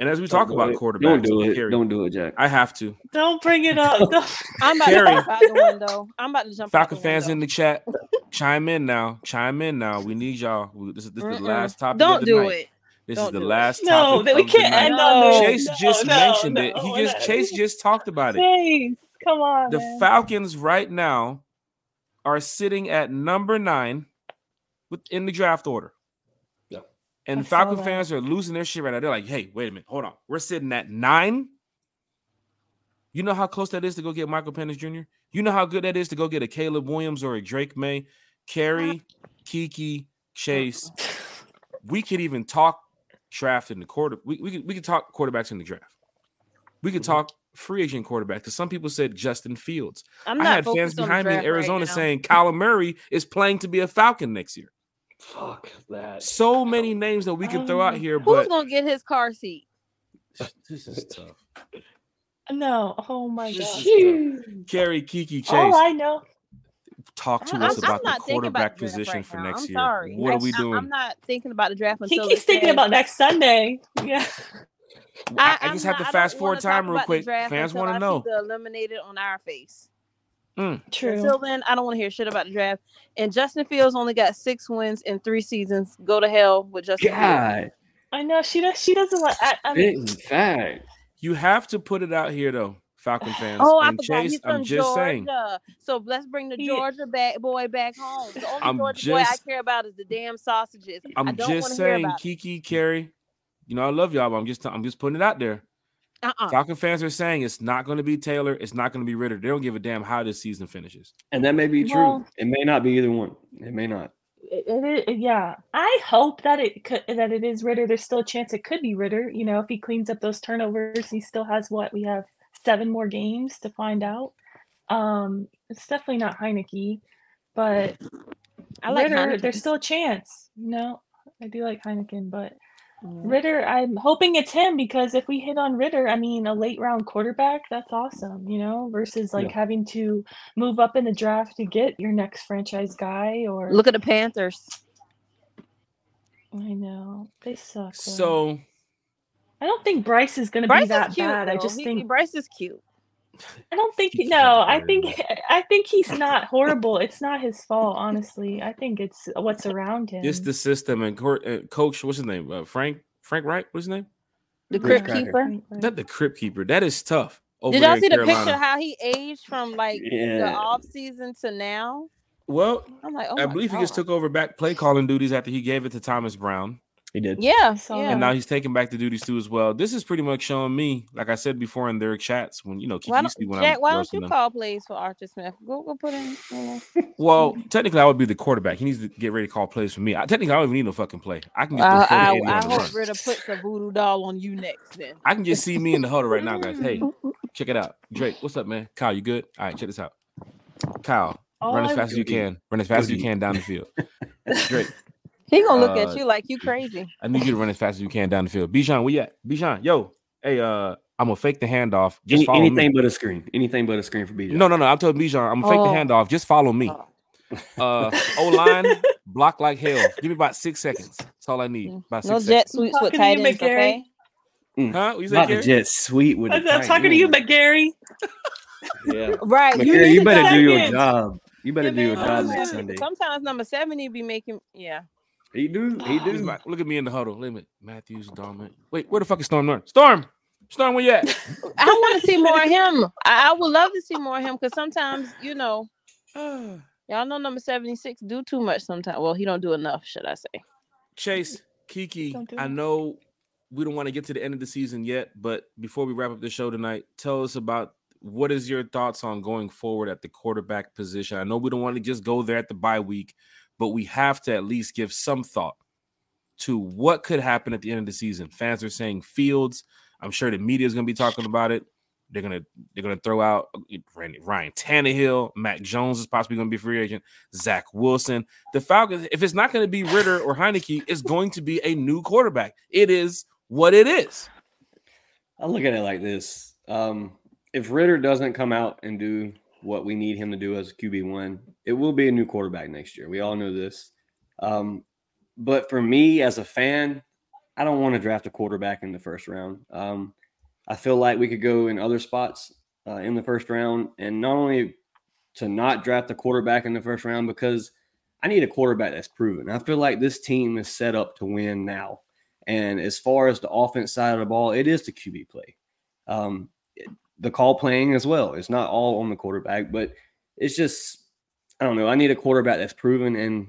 and as we talk Don't about do it. quarterbacks, Don't do it. Carrie, Don't do it, Jack. I have to. Don't bring it up. I'm about Carrie. to jump out the window. I'm about to jump Falcon out the fans in the chat, chime in now. Chime in now. We need y'all. We- This is this is the last topic. Don't of the do night. it. This Don't is the do it. last no, that we can't end on No. Chase No, just no, mentioned no, it. He just Chase just talked about it. Chase, come on. The man. Falcons right now are sitting at number nine within the draft order. And I Falcon fans are losing their shit right now. They're like, hey, wait a minute, hold on. We're sitting at nine. You know how close that is to go get Michael Penix Jr.? You know how good that is to go get a Caleb Williams or a Drake Maye, Carrie, Kiki, Chase. We could even talk draft in the quarter. We, we could we could talk quarterbacks in the draft. We could Mhm. talk free agent quarterbacks because some people said Justin Fields. I'm I not had fans focused on the behind me in draft right Arizona saying Kyler Murray is playing to be a Falcon next year. Fuck that. So many names that we can throw out Um, here, Who's but gonna get his car seat? this is tough. No, oh my god. Carrie Kiki Chase, All I know, talk to I'm- us I'm about the not thinking about quarterback the position right for now. next I'm year. sorry. What are we doing? I'm not thinking about the draft he until keeps it's thinking said. about next Sunday. Yeah. I, I I'm just have to fast forward time real quick. Fans want to see know. the eliminated on our face. Mm, True. Until then, I don't want to hear shit about the draft. And Justin Fields only got six wins in three seasons. Go to hell with Justin. Fields. I know she does. She doesn't like. I, I mean, spitting fact. You have to put it out here though, Falcon fans. Oh, I forgot Chase, he's from I'm just Georgia. saying. So let's bring the Georgia back boy back home. The only I'm Georgia boy I care about is the damn sausages. I I'm don't just want hear saying, about. Kiki, Carrie. You know I love y'all, but I'm just I'm just putting it out there. Uh-uh. Falcon fans are saying it's not going to be Taylor. It's not going to be Ridder. They don't give a damn how this season finishes. And that may be true. Well- it may not be either one. It may not. it, it, is- yeah. I hope that it could that it is Ridder. There's still a chance it could be Ridder. You know, if he cleans up those turnovers, he still has what we have seven more games to find out. Um, it's definitely not Heinicke, but I like Ridder. Heineken. There's still a chance. You know, I do like Heineken, but. Ridder, I'm hoping it's him because if we hit on Ridder, I mean, a late round quarterback, that's awesome, you know, versus like Yeah. having to move up in the draft to get your next franchise guy or Look at the Panthers. I know they suck. though. So I don't think Bryce is going to Bryce be that is cute. bad. I just He- think Bryce is cute. I don't think He's no. I think I think he's not horrible. It's not his fault, honestly. I think it's what's around him. it's the system and court, uh, coach. What's his name? Uh, Frank Frank Reich. What's his name? The Rich Crypt Keeper. Right, right. Not the crypt keeper. That is tough. over Did y'all there in see the Carolina. picture how he aged from like the Yeah. off season to now? Well, I'm like, oh I my believe he just took over back play calling duties after he gave it to Thomas Brown. He did. Yeah, saw yeah. And now he's taking back the duties too as well. This is pretty much showing me, like I said before in their chats, when you know Kiki why don't, when Jack, I'm why don't you them. call plays for Arthur Smith? Go go put in. You know. Well, technically, I would be the quarterback. He needs to get ready to call plays for me. I, technically, I don't even need no fucking play. I can just I, throw 40, I, 80 I on the run. hope Ridder puts a voodoo doll on you next. Then I can just see me in the huddle right now, guys. Hey, check it out. Drake, what's up, man? Kyle, you good? All right, check this out. Kyle, All run as fast as you can. Run as fast as you can down the field. Drake, he gonna look Uh, at you like you crazy. I need you to run as fast as you can down the field. Bijan, where you at? Bijan, yo, hey, uh, I'm gonna fake the handoff. Just Any, anything me. but a screen. Anything but a screen for BJ. No, no, no. I'm telling Bijan, I'm gonna fake Oh. the handoff. Just follow me. Oh. Uh, O line, block like hell. Give me about six seconds. That's all I need. About No six jet seconds. sweeps with talking to tight ends, McGary. okay? Huh? What you say, Not the Gary? jet sweet with I'm tight talking to you, end. McGary. Yeah. Right. McGary, need you better do your job. You better Give do your job second. next Sunday. Sometimes number seventy be making yeah. He do. He He's do. back. Look at me in the huddle. Look at me. Matthews, Dalman. Wait, where the fuck is Storm Norton? Storm! Storm, where you at? I want to see more of him. I, I would love to see more of him because sometimes you know y'all know number seventy six do too much sometimes. Well, he don't do enough, should I say? Chase, Kiki, Don't I know we don't want to get to the end of the season yet, but before we wrap up the show tonight, tell us about what is your thoughts on going forward at the quarterback position. I know we don't want to just go there at the bye week, but we have to at least give some thought to what could happen at the end of the season. Fans are saying Fields. I'm sure the media is going to be talking about it. They're gonna they're gonna throw out uh, Ryan Tannehill, Mac Jones is possibly gonna be free agent, Zach Wilson. The Falcons, if it's not gonna be Ridder or Heinicke, it's going to be a new quarterback. It is what it is. I look at it like this. Um, if Ritter doesn't come out and do what we need him to do as a QB one, it will be a new quarterback next year. We all know this. Um, but for me as a fan, I don't want to draft a quarterback in the first round. Um, I feel like we could go in other spots uh, in the first round, and not only to not draft a quarterback in the first round because I need a quarterback that's proven. I feel like this team is set up to win now. And as far as the offense side of the ball, it is the QB play. Um, the call playing as well. It's not all on the quarterback, but it's just I don't know. I need a quarterback that's proven, and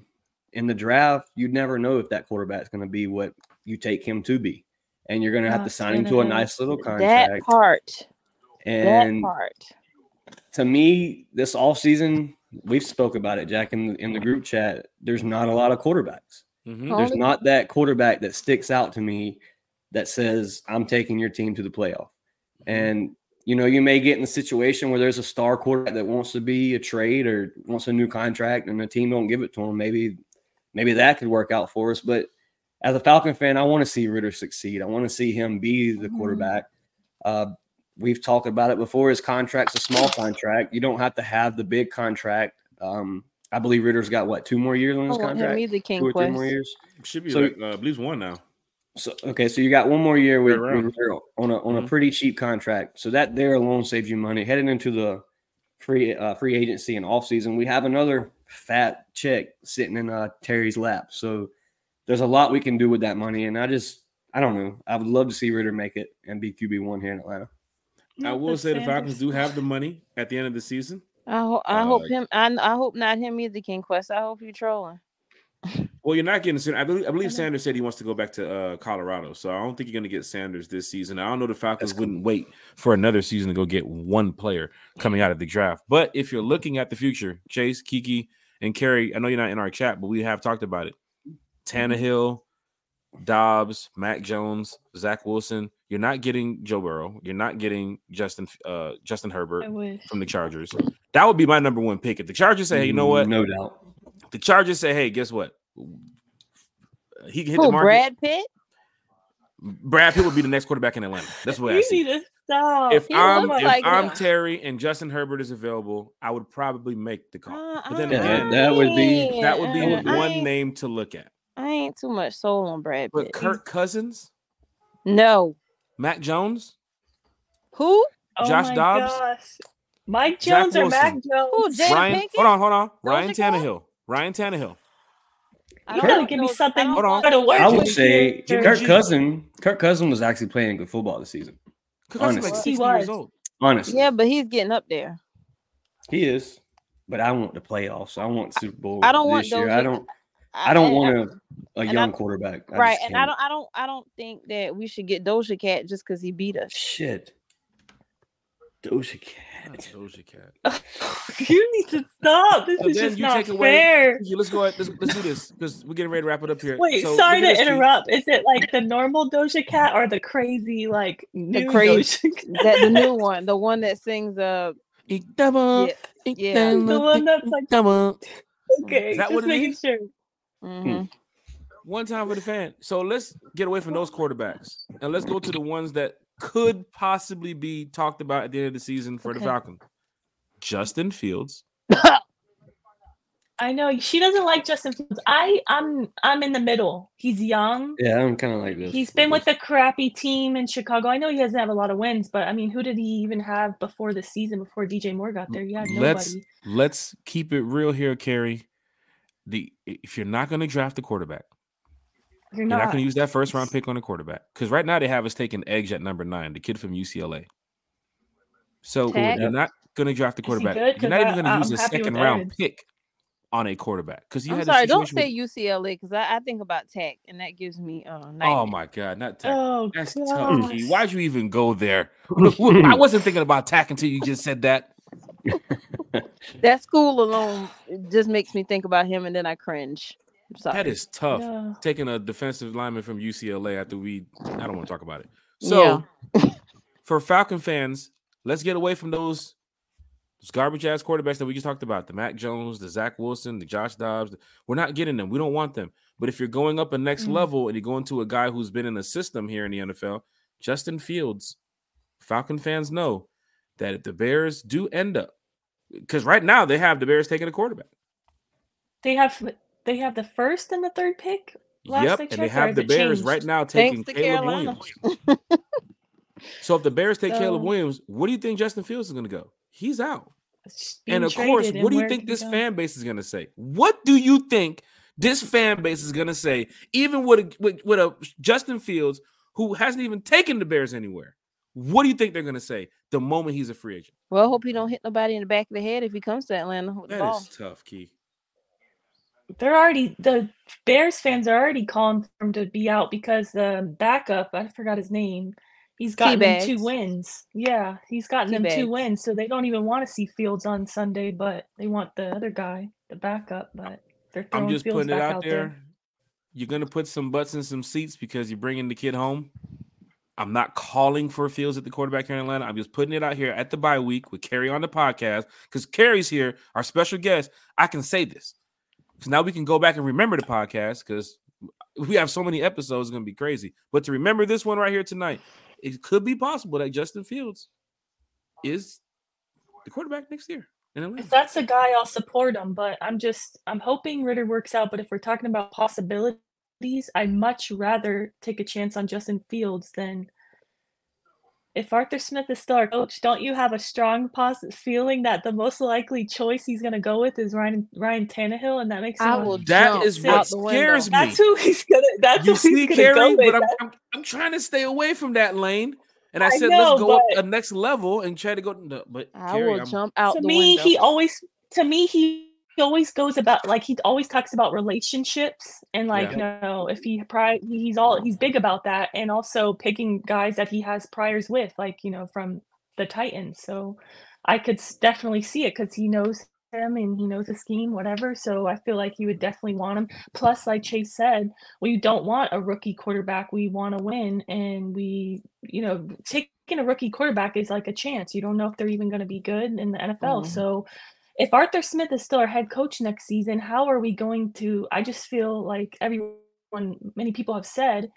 in the draft, you'd never know if that quarterback's going to be what you take him to be, and you're going to have to sign him to a nice little contract. That contract. part. And that part. to me, this off season, we've spoke about it, Jack, in the, in the group chat. There's not a lot of quarterbacks. Mhm. There's not that quarterback that sticks out to me that says I'm taking your team to the playoff. And you know, you may get in a situation where there's a star quarterback that wants to be a trade or wants a new contract, and the team don't give it to him. Maybe, maybe that could work out for us. But as a Falcon fan, I want to see Ridder succeed. I want to see him be the Mhm. quarterback. Uh, we've talked about it before. His contract's a small contract. You don't have to have the big contract. Um, I believe Ridder's got what two more years on I his want him contract, either King two or three more years. Should be So- like uh, I believe one now. So okay, so you got one more year with, Third with on a on Mhm. a pretty cheap contract. So that there alone saves you money. Heading into the free uh, free agency and off season, we have another fat check sitting in uh, Terry's lap. So there's a lot we can do with that money, and I just I don't know. I would love to see Ridder make it and be QB one here in Atlanta. I will say the Falcons do have the money at the end of the season. I, ho- I hope Uh, him. I, I hope not him either, King Quest. I hope you're trolling. Well, you're not getting Sanders. I believe, I believe. Sanders said he wants to go back to uh, Colorado, so I don't think you're going to get Sanders this season. I don't know the Falcons That's wouldn't wait for another season to go get one player coming out of the draft. But if you're looking at the future, Chase, Kiki, and Carrie, I know you're not in our chat, but we have talked about it. Tannehill, Dobbs, Mac Jones, Zach Wilson. You're not getting Joe Burrow. You're not getting Justin uh, Justin Herbert from the Chargers. That would be my number one pick. If the Chargers say, hey, you know what? No doubt. The Chargers say, "Hey, guess what? He can hit Who? the market. Brad Pitt? Brad Pitt would be the next quarterback in Atlanta. That's what I You see. need to stop. If He I'm if like I'm him. Terry and Justin Herbert is available, I would probably make the call. Uh, But then again, Yeah, that would be- that would be I ain't- I one name to look at. I ain't too much soul on Brad Pitt. But Pitt. Kirk Cousins, No. Mac Jones, Who? Oh Josh my Dobbs? gosh. Mike Zach Jones or Mac Jones? Who? Ryan. Pinkett? Hold on, hold on. Ryan Doja Cat? Tannehill. Ryan Tannehill. I You don't gotta know give me something I don't Hold on. for the work. I would say you. Kirk G. Cousin. Kirk Cousin was actually playing good football this season. Kirk Cousins is like Honestly. sixty He years was. old. Honestly, Yeah, but he's getting up there. he is. But I want the playoffs. I want Super Bowl. I don't want this year. Doja- I don't. I don't want a, a young I- quarterback. I right, and I don't, I don't, I don't think that we should get Doja Cat just because he beat us. Shit. Doja Not Cat. Doja Cat. you need to stop. This So is then just you not take away- fair. Okay, let's go ahead. Let's, let's do this because we're getting ready to wrap it up here. Wait, So, sorry to interrupt. Is it like the normal Doja Cat or the crazy like new crazy- Doja Cat? That the new one, the one that sings uh Iktaba, yeah, yeah. The one that's like Iktaba. okay, Is that just what it making is? sure. mhm. One time for the fan. So let's get away from those quarterbacks and let's go to the ones that could possibly be talked about at the end of the season for the Okay. Falcons. Justin Fields. I know she doesn't like Justin Fields. I I'm I'm in the middle. He's young. Yeah, I'm kind of like this. He's been with a crappy team in Chicago. I know he doesn't have a lot of wins, but I mean, who did he even have before the season? Before DJ Moore got there, yeah, Let's nobody. let's keep it real here, Carrie. The if you're not going to draft a quarterback, You're you're not. not going to use that first round pick on a quarterback because right now they have us taking Edge at number nine, the kid from UCLA. So Tech. you're not going to draft a Is he quarterback. good? You're not even going to use a second round Edge. pick on a quarterback because you I'm had sorry, don't situation say UCLA because I, I think about Tech and that gives me uh with- Oh my god, not Tech. Oh, That's gosh. tough. Key. Why'd you even go there? I wasn't thinking about Tech until you just said that. That school alone just makes me think about him and then I cringe. I'm sorry. That is tough. Yeah. Taking a defensive lineman from UCLA after we, I don't want to talk about it. So, for Falcon fans, let's get away from those, those garbage ass quarterbacks that we just talked about the Mac Jones, the Zach Wilson, the Josh Dobbs. We're not getting them. We don't want them. But if you're going up a next Mm. level and you're going to a guy who's been in the system here in the NFL, Justin Fields, Falcon fans know that if the Bears do end up, because right now they have the Bears taking a quarterback. They have they have the first and the third pick. Last yep, I and they checked, or have the Bears changed? right now taking Caleb Carolina. Williams. So if the Bears take Caleb Williams, what do you think Justin Fields is going to go? He's out. And of course, what do you think this go? fan base is going to say? What do you think this fan base is going to say? Even with a, with, with a Justin Fields who hasn't even taken the Bears anywhere, what do you think they're going to say the moment he's a free agent? Well, I hope he don't hit nobody in the back of the head if he comes to Atlanta with the That ball. is tough, Key. They're already the Bears fans are already calling for him to be out because the backup, I forgot his name. He's gotten them two wins. Yeah, he's gotten them two wins. So they don't even want to see Fields on Sunday, but they want the other guy, the backup. But they're throwing I'm just Fields putting it back out there. You're going to put some butts in some seats because you're bringing the kid home. I'm not calling for Fields at the quarterback here in Atlanta. I'm just putting it out here at the bye week with Carrie on the podcast because Carrie's here, our special guest. I can say this because now we can go back and remember the podcast because we have so many episodes. It's to be crazy. But to remember this one right here tonight, it could be possible that Justin Fields is the quarterback next year If that's the guy, I'll support him. But I'm just I'm hoping Ridder works out. But if we're talking about possibilities, I'd much rather take a chance on Justin Fields than if Arthur Smith is still our coach. Don't you have a strong positive feeling that the most likely choice he's going to go with is Ryan Ryan Tannehill, and that makes him I a- will That jump is what scares me. That's who he's gonna. That's you who see, he's gonna Carrie, go with. but I'm, I'm I'm trying to stay away from that lane. And I I said, know, let's go up but- a next level and try to go. No, but I Carrie, will I'm- jump out to the me, window. he always to me he he always goes about like he always talks about relationships and like you know if he pri he's all he's big about that and also picking guys that he has priors with like you know from the Titans. So I could definitely see it because he knows him and he knows the scheme, whatever. So I feel like he would definitely want him. Plus, like Chase said, we don't want a rookie quarterback. We want to win, and we, you know, taking a rookie quarterback is like a chance. You don't know if they're even going to be good in the NFL. Mhm. So if Arthur Smith is still our head coach next season, how are we going to? I just feel like everyone, many people have said,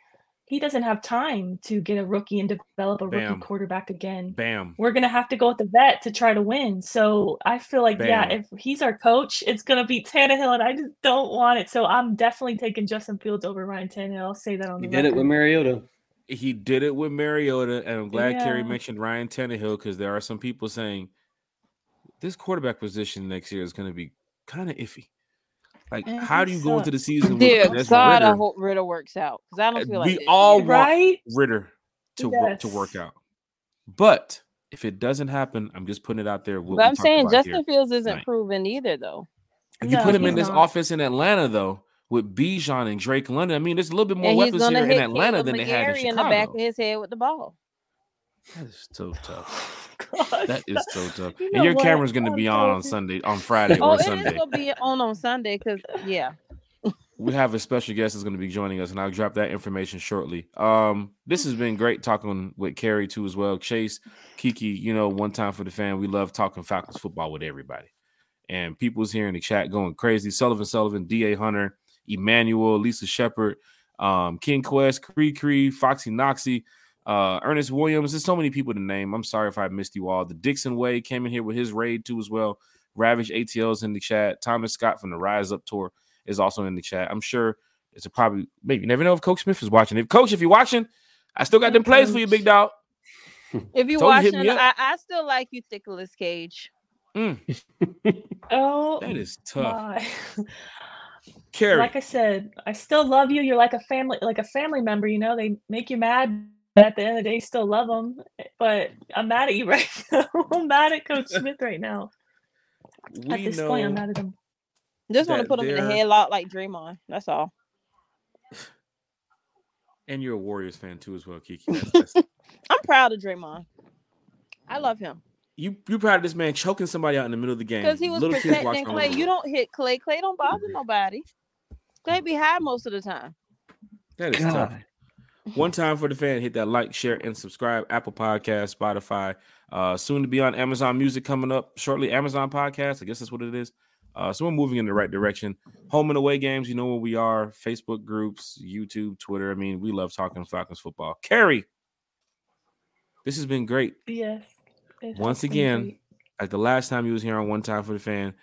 he doesn't have time to get a rookie and develop a Bam. rookie quarterback again. bam. We're gonna have to go with the vet to try to win. So I feel like, yeah, if he's our coach, it's gonna be Tannehill, and I just don't want it. So I'm definitely taking Justin Fields over Ryan Tannehill. I'll say that on He the did it with Mariota. He did it with Mariota, and I'm glad Carrie Yeah. mentioned Ryan Tannehill because there are some people saying this quarterback position next year is going to be kind of iffy. Like, Eh, how do you go into the sucks. season with Dear Desmond God, I hope Ridder works out because I don't feel like we this all want right? Ridder to work to work out, but If it doesn't happen, I'm just putting it out there. But I'm saying Justin Fields isn't proven either, though. If you no, put him in this not. offense in Atlanta, though, with Bijan and Drake London, I mean, there's a little bit more and weapons here in Atlanta than they had in Chicago. in the back of his head with the ball. That is so tough. God, that is so tough. You and your what? camera's going to be on on Sunday, on Friday oh, or Sunday. Oh, it to be on on Sunday because yeah. we have a special guest that's going to be joining us, and I'll drop that information shortly. Um, this has been great talking with Carrie too as well. Chase, Kiki, you know, one time for the fan. We love talking Falcons football with everybody, and people's here in the chat going crazy. Sullivan, Sullivan, Da Hunter, Emmanuel, Lisa Shepard, um, King Quest, Cree Cree, Foxy Noxy, uh, Ernest Williams. There's so many people to name. I'm sorry if I missed you all. The Dixon Way came in here with his raid too as well. Ravage ATL's in the chat. Thomas Scott from the Rise Up Tour is also in the chat. I'm sure it's a probably maybe you never know if Coach Smith is watching. If Coach, if you're watching, I still got them plays for you, big dog. If you're watching, I, I, still like you, Nicolas Cage. Mm. oh, that is tough. Carrie. Like I said, I still love you. You're like a family, like a family member. You know, they make you mad. At the end of the day, still love them. But I'm mad at you right now. I'm mad at Coach Smith right now. We at this point, I'm mad at him. Just want to put him in a headlock like Draymond. That's all. And you're a Warriors fan too, as well, Kiki. That's, that's... I'm proud of Draymond. I love him. You you proud of this man choking somebody out in the middle of the game because he was Little protecting Clay. You don't hit Clay. Clay don't bother nobody. Clay be high most of the time. That is God. tough. One time for the fan, hit that like, share, and subscribe. Apple Podcast, Spotify. Uh, soon to be on Amazon Music coming up shortly. Amazon Podcast, I guess that's what it is. Uh, so we're moving in the right direction. Home and away games, you know where we are. Facebook groups, YouTube, Twitter. I mean, we love talking Falcons football. Carrie, this has been great. Yes. Once again, great. like the last time you was here on One Time for the Fan,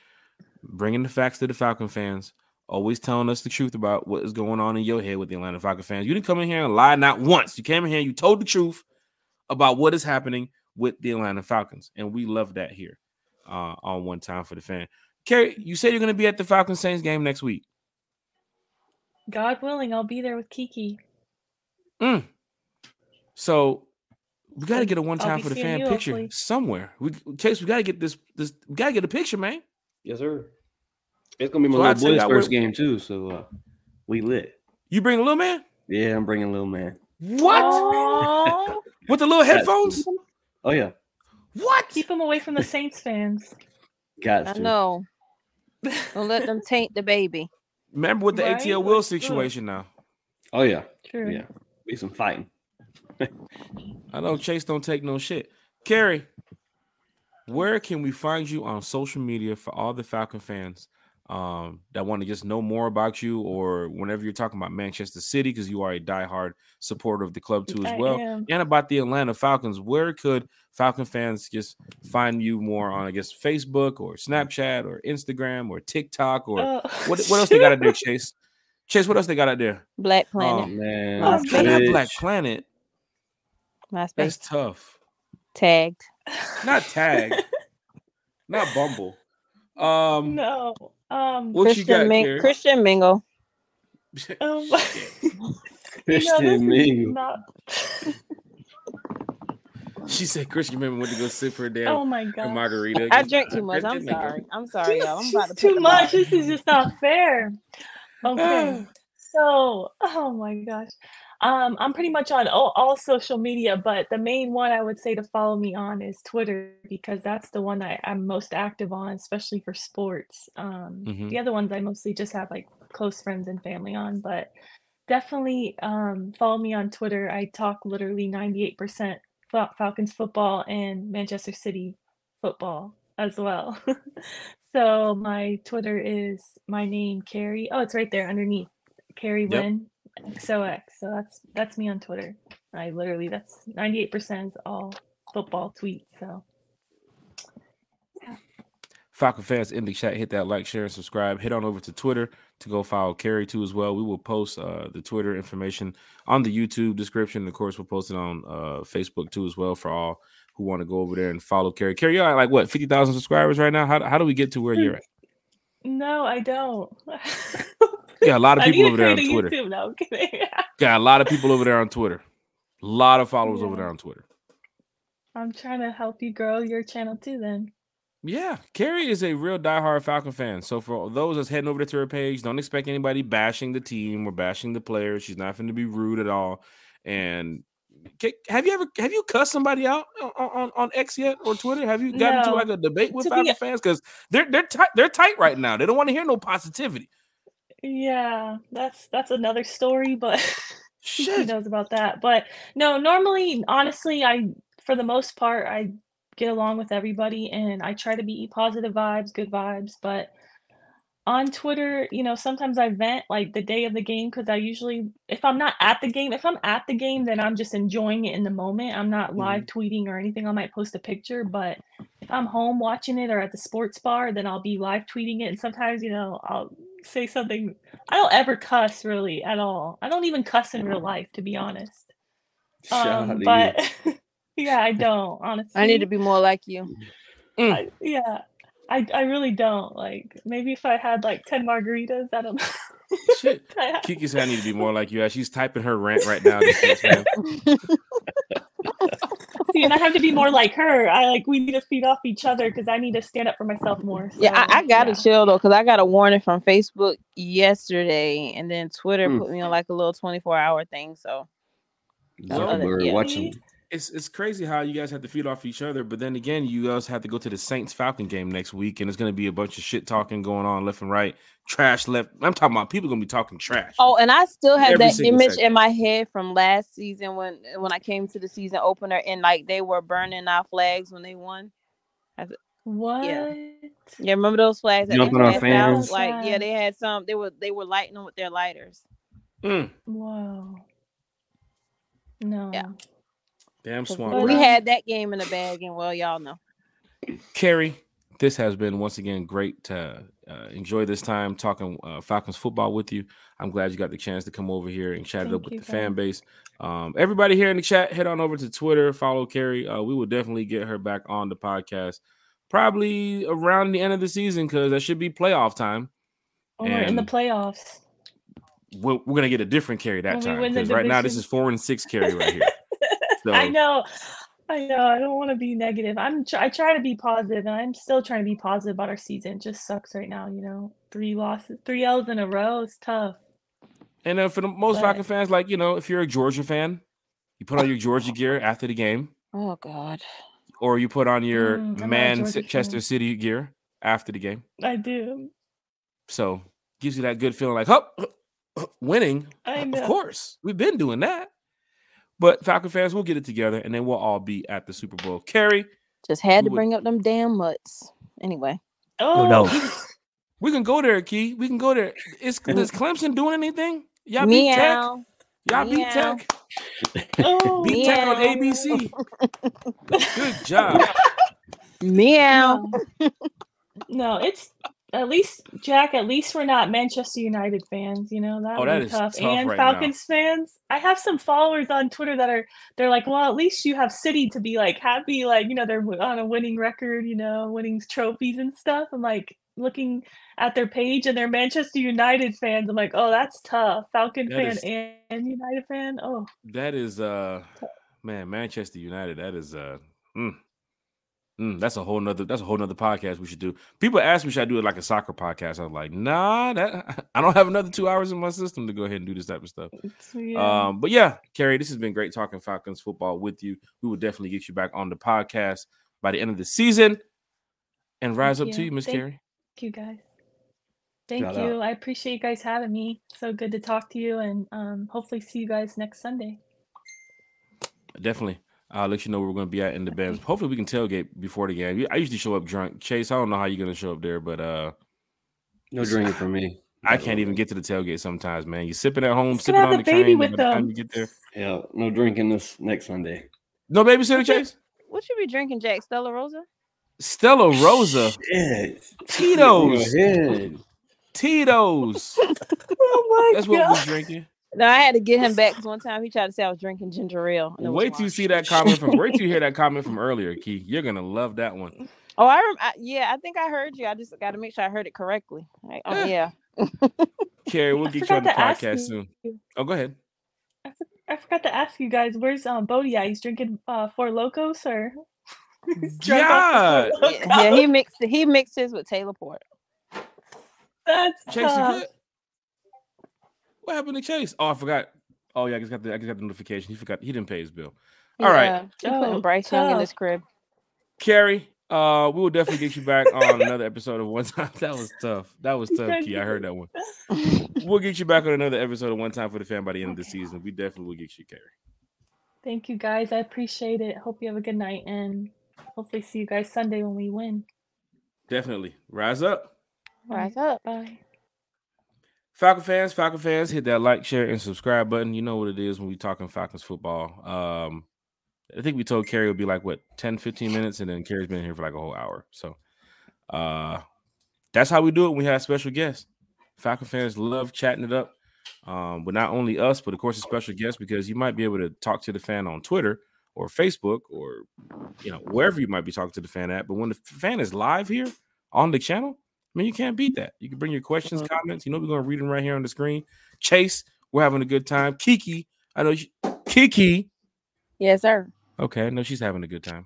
bringing the facts to the Falcon fans, always telling us the truth about what is going on in your head with the Atlanta Falcons fans. You didn't come in here and lie not once. You came in here, and you told the truth about what is happening with the Atlanta Falcons, and we love that here uh, on One Time for the Fan. Carrie, you said you're going to be at the Falcons Saints game next week. God willing, I'll be there with Kiki. Mm. So we got to get a one time for the fan picture hopefully. somewhere. We Chase, we got to get this. This we got to get a picture, man. Yes, sir. It's gonna be my so little boy's first game too, so uh, we lit. You bring a little man? Yeah, I'm bringing a little man. What? With the little headphones? Oh yeah. What? Keep him away from the Saints fans. Got I know. Don't let them taint the baby. Remember with the right? ATL Will situation now. Oh yeah. True. Yeah. Be some fighting. I know Chase don't take no shit. Carrie, where can we find you on social media for all the Falcon fans um, that want to just know more about you, or whenever you're talking about Manchester City, because you are a diehard supporter of the club too as well, and about the Atlanta Falcons. Where could Falcon fans just find you more on, I guess, Facebook or Snapchat or Instagram or TikTok or uh, what? What else they got out there, Chase? Chase, what else they got out there? Black oh, Planet. Oh man, oh, Black Planet. MySpace. That's tough. Tagged. Not tagged. Not Bumble. Um. No. Um, what Christian, you got, Ming- Christian Mingle. um, Christian you know, Mingle. Not... she said Christian Mingle went to go sip her down. Oh my god, margarita. I drank too much. I'm sorry. I'm sorry, y'all. I'm about to too much. This is just not fair. Okay. so, oh my gosh. Um, I'm pretty much on all, all, social media, but the main one I would say to follow me on is Twitter because that's the one I, I'm most active on, especially for sports. Um, mm-hmm. The other ones I mostly just have like close friends and family on, but definitely um, follow me on Twitter. I talk literally 98% Fal- Falcons football and Manchester City football as well. so my Twitter is my name, Carrie. Oh, it's right there underneath. Carrie yep. Lynn XOX. So that's that's me on Twitter. I literally that's 98% is all football tweets. So yeah. Falcon fans in the chat, hit that like, share, and subscribe. Head on over to Twitter to go follow Carrie too as well. We will post uh, the Twitter information on the YouTube description. Of course, we'll post it on uh, Facebook too as well for all who want to go over there and follow Carrie. Carrie, you're at like what, 50,000 subscribers right now? How, how do we get to where you're at? No, I don't. yeah, a lot of people over there on Twitter. YouTube. No, I'm kidding. Got a lot of people over there on Twitter. A lot of followers yeah. over there on Twitter. I'm trying to help you grow your channel too. Then. Yeah, Carrie is a real diehard Falcon fan. So for those that's heading over to her page, don't expect anybody bashing the team or bashing the players. She's not going to be rude at all. And have you ever have you cussed somebody out on, on, on X yet or Twitter? Have you gotten no. into like a debate with Falcon fans because they're they're tight they're tight right now. They don't want to hear no positivity. Yeah, that's that's another story, but who knows about that. But no, normally, honestly, I for the most part I get along with everybody and I try to be positive vibes, good vibes, but on Twitter, you know, sometimes I vent like the day of the game because I usually, if I'm not at the game, if I'm at the game, then I'm just enjoying it in the moment. I'm not live mm-hmm. tweeting or anything. I might post a picture, but if I'm home watching it or at the sports bar, then I'll be live tweeting it. And sometimes, you know, I'll say something. I don't ever cuss really at all. I don't even cuss in real life, to be honest. Um, but yeah, I don't honestly. I need to be more like you. Mm. I, yeah, I I really don't. Like maybe if I had like 10 margaritas, I don't know. Shit. Kiki said I need to be more like you. She's typing her rant right now. See, and I have to be more like her. I like we need to feed off each other because I need to stand up for myself more. So, yeah, I, I gotta yeah. chill though, because I got a warning from Facebook yesterday, and then Twitter hmm. put me on like a little 24 hour thing. So, so we're yeah. watching it's it's crazy how you guys have to feed off each other, but then again, you guys have to go to the Saints Falcon game next week, and it's going to be a bunch of shit talking going on left and right, trash left. I'm talking about people going to be talking trash. Oh, and I still have that image second. in my head from last season when when I came to the season opener, and like they were burning our flags when they won. What? Yeah. yeah, remember those flags that Jumping they fans. Like, yeah, they had some. They were they were lighting them with their lighters. Mm. Wow. No. Yeah. Damn swamp. We had that game in the bag, and well, y'all know. Carrie, this has been once again great to uh, enjoy this time talking uh, Falcons football with you. I'm glad you got the chance to come over here and chat Thank it up with the fan base. Um, everybody here in the chat, head on over to Twitter, follow Carrie. Uh, we will definitely get her back on the podcast probably around the end of the season because that should be playoff time. Oh, we're in the playoffs. We're, we're, gonna get a different Carrie that when time because right now this is four and six Carrie right here. So. I know. I know. I don't want to be negative. I'm. I try to be positive, and I'm still trying to be positive about our season. It just sucks right now. You know, three losses, three L's in a row is tough. And uh, for the most but, Falcon fans, like you know, if you're a Georgia fan, you put on your Georgia gear after the game. Oh God. Or you put on your mm, Manchester City gear after the game. I do. So gives you that good feeling, like, oh, winning. I know. Of course, we've been doing that. But Falcon fans, we'll get it together, and then we'll all be at the Super Bowl. Carrie just had to would... bring up them damn mutts. Anyway. Oh no. we can go there, Key. We can go there. Is, mm. is Clemson doing anything? Y'all beat Tech. Y'all beat Tech. Oh, beat Tech on ABC. Good job. Meow. No, it's at least Jack, at least we're not Manchester United fans, you know that, oh, that is tough. tough and right Falcons now. fans. I have some followers on Twitter that are they're like, well, at least you have City to be like happy, like you know they're on a winning record, you know, winning trophies and stuff. I'm like looking at their page and they're Manchester United fans. I'm like, oh, that's tough. Falcon that fan is, and, United fan. Oh, that is uh, man, Manchester United. That is uh, mm, Mm, that's a whole nother that's a whole nother podcast we should do. People ask me should I do it like a soccer podcast. I'm like, nah, that I don't have another two hours in my system to go ahead and do this type of stuff. Yeah. Um, but yeah, Carrie, this has been great talking Falcons football with you. We will definitely get you back on the podcast by the end of the season. And rise Thank up you. to you, Miss Carrie. Thank you guys. Thank Shout you. Out. I appreciate you guys having me. So good to talk to you and um, hopefully see you guys next Sunday. Definitely. I'll let you know where we're going to be at in the bands. Hopefully, we can tailgate before the game. I usually show up drunk. Chase, I don't know how you're going to show up there, but uh, no drinking for me. I can't even get to the tailgate sometimes, man. You're sipping at home, sipping on the, the train. With by the time you get there, yeah, no drinking this next Sunday. No babysitter, Chase. What should we drinking, Jack? Stella Rosa. Stella Rosa. Shit. Tito's. Tito's. oh my That's God. what we're drinking. No, I had to get him back because one time he tried to say I was drinking ginger ale. Wait till you see that comment from. wait till you hear that comment from earlier, Key. You're gonna love that one. Oh, I, rem- I yeah, I think I heard you. I just got to make sure I heard it correctly. Like, oh yeah. Carrie, we'll get you on the podcast soon. Oh, go ahead. I I forgot to ask you guys, where's um Bodie? He's drinking uh Four Locos or yeah. yeah, he mixed he mixed his with Taylor Port. That's Chase, you good? What happened to Chase? Oh, I forgot. Oh yeah, I just got the I just got the notification. He forgot he didn't pay his bill. All right. Yeah, he putting Oh, Bryce Young in this crib. Carrie, uh, we will definitely get you back on another episode of One Time. That was tough. That was tough, Key. I heard that one. We'll get you back on another episode of One Time for the Fan by the end of the season. We definitely will get you, Carrie. Thank you guys. I appreciate it. Hope you have a good night and hopefully see you guys Sunday when we win. Definitely. Rise up. Rise up. Bye. Falcon fans, Falcon fans, hit that like, share, and subscribe button. You know what it is when we talking Falcons football. Um, I think we told Carrie it would be like what 10, 15 minutes, and then Carrie's been here for like a whole hour. So uh that's how we do it. We have special guests. Falcon fans love chatting it up. Um, but not only us, but of course a special guest because you might be able to talk to the fan on Twitter or Facebook or you know wherever you might be talking to the fan at. But when the fan is live here on the channel, I mean you can't beat that. You can bring your questions, Mhm. comments. You know we're gonna read them right here on the screen. Chase, we're having a good time. Kiki, I know she, Kiki. Yes, sir. Okay, I know she's having a good time.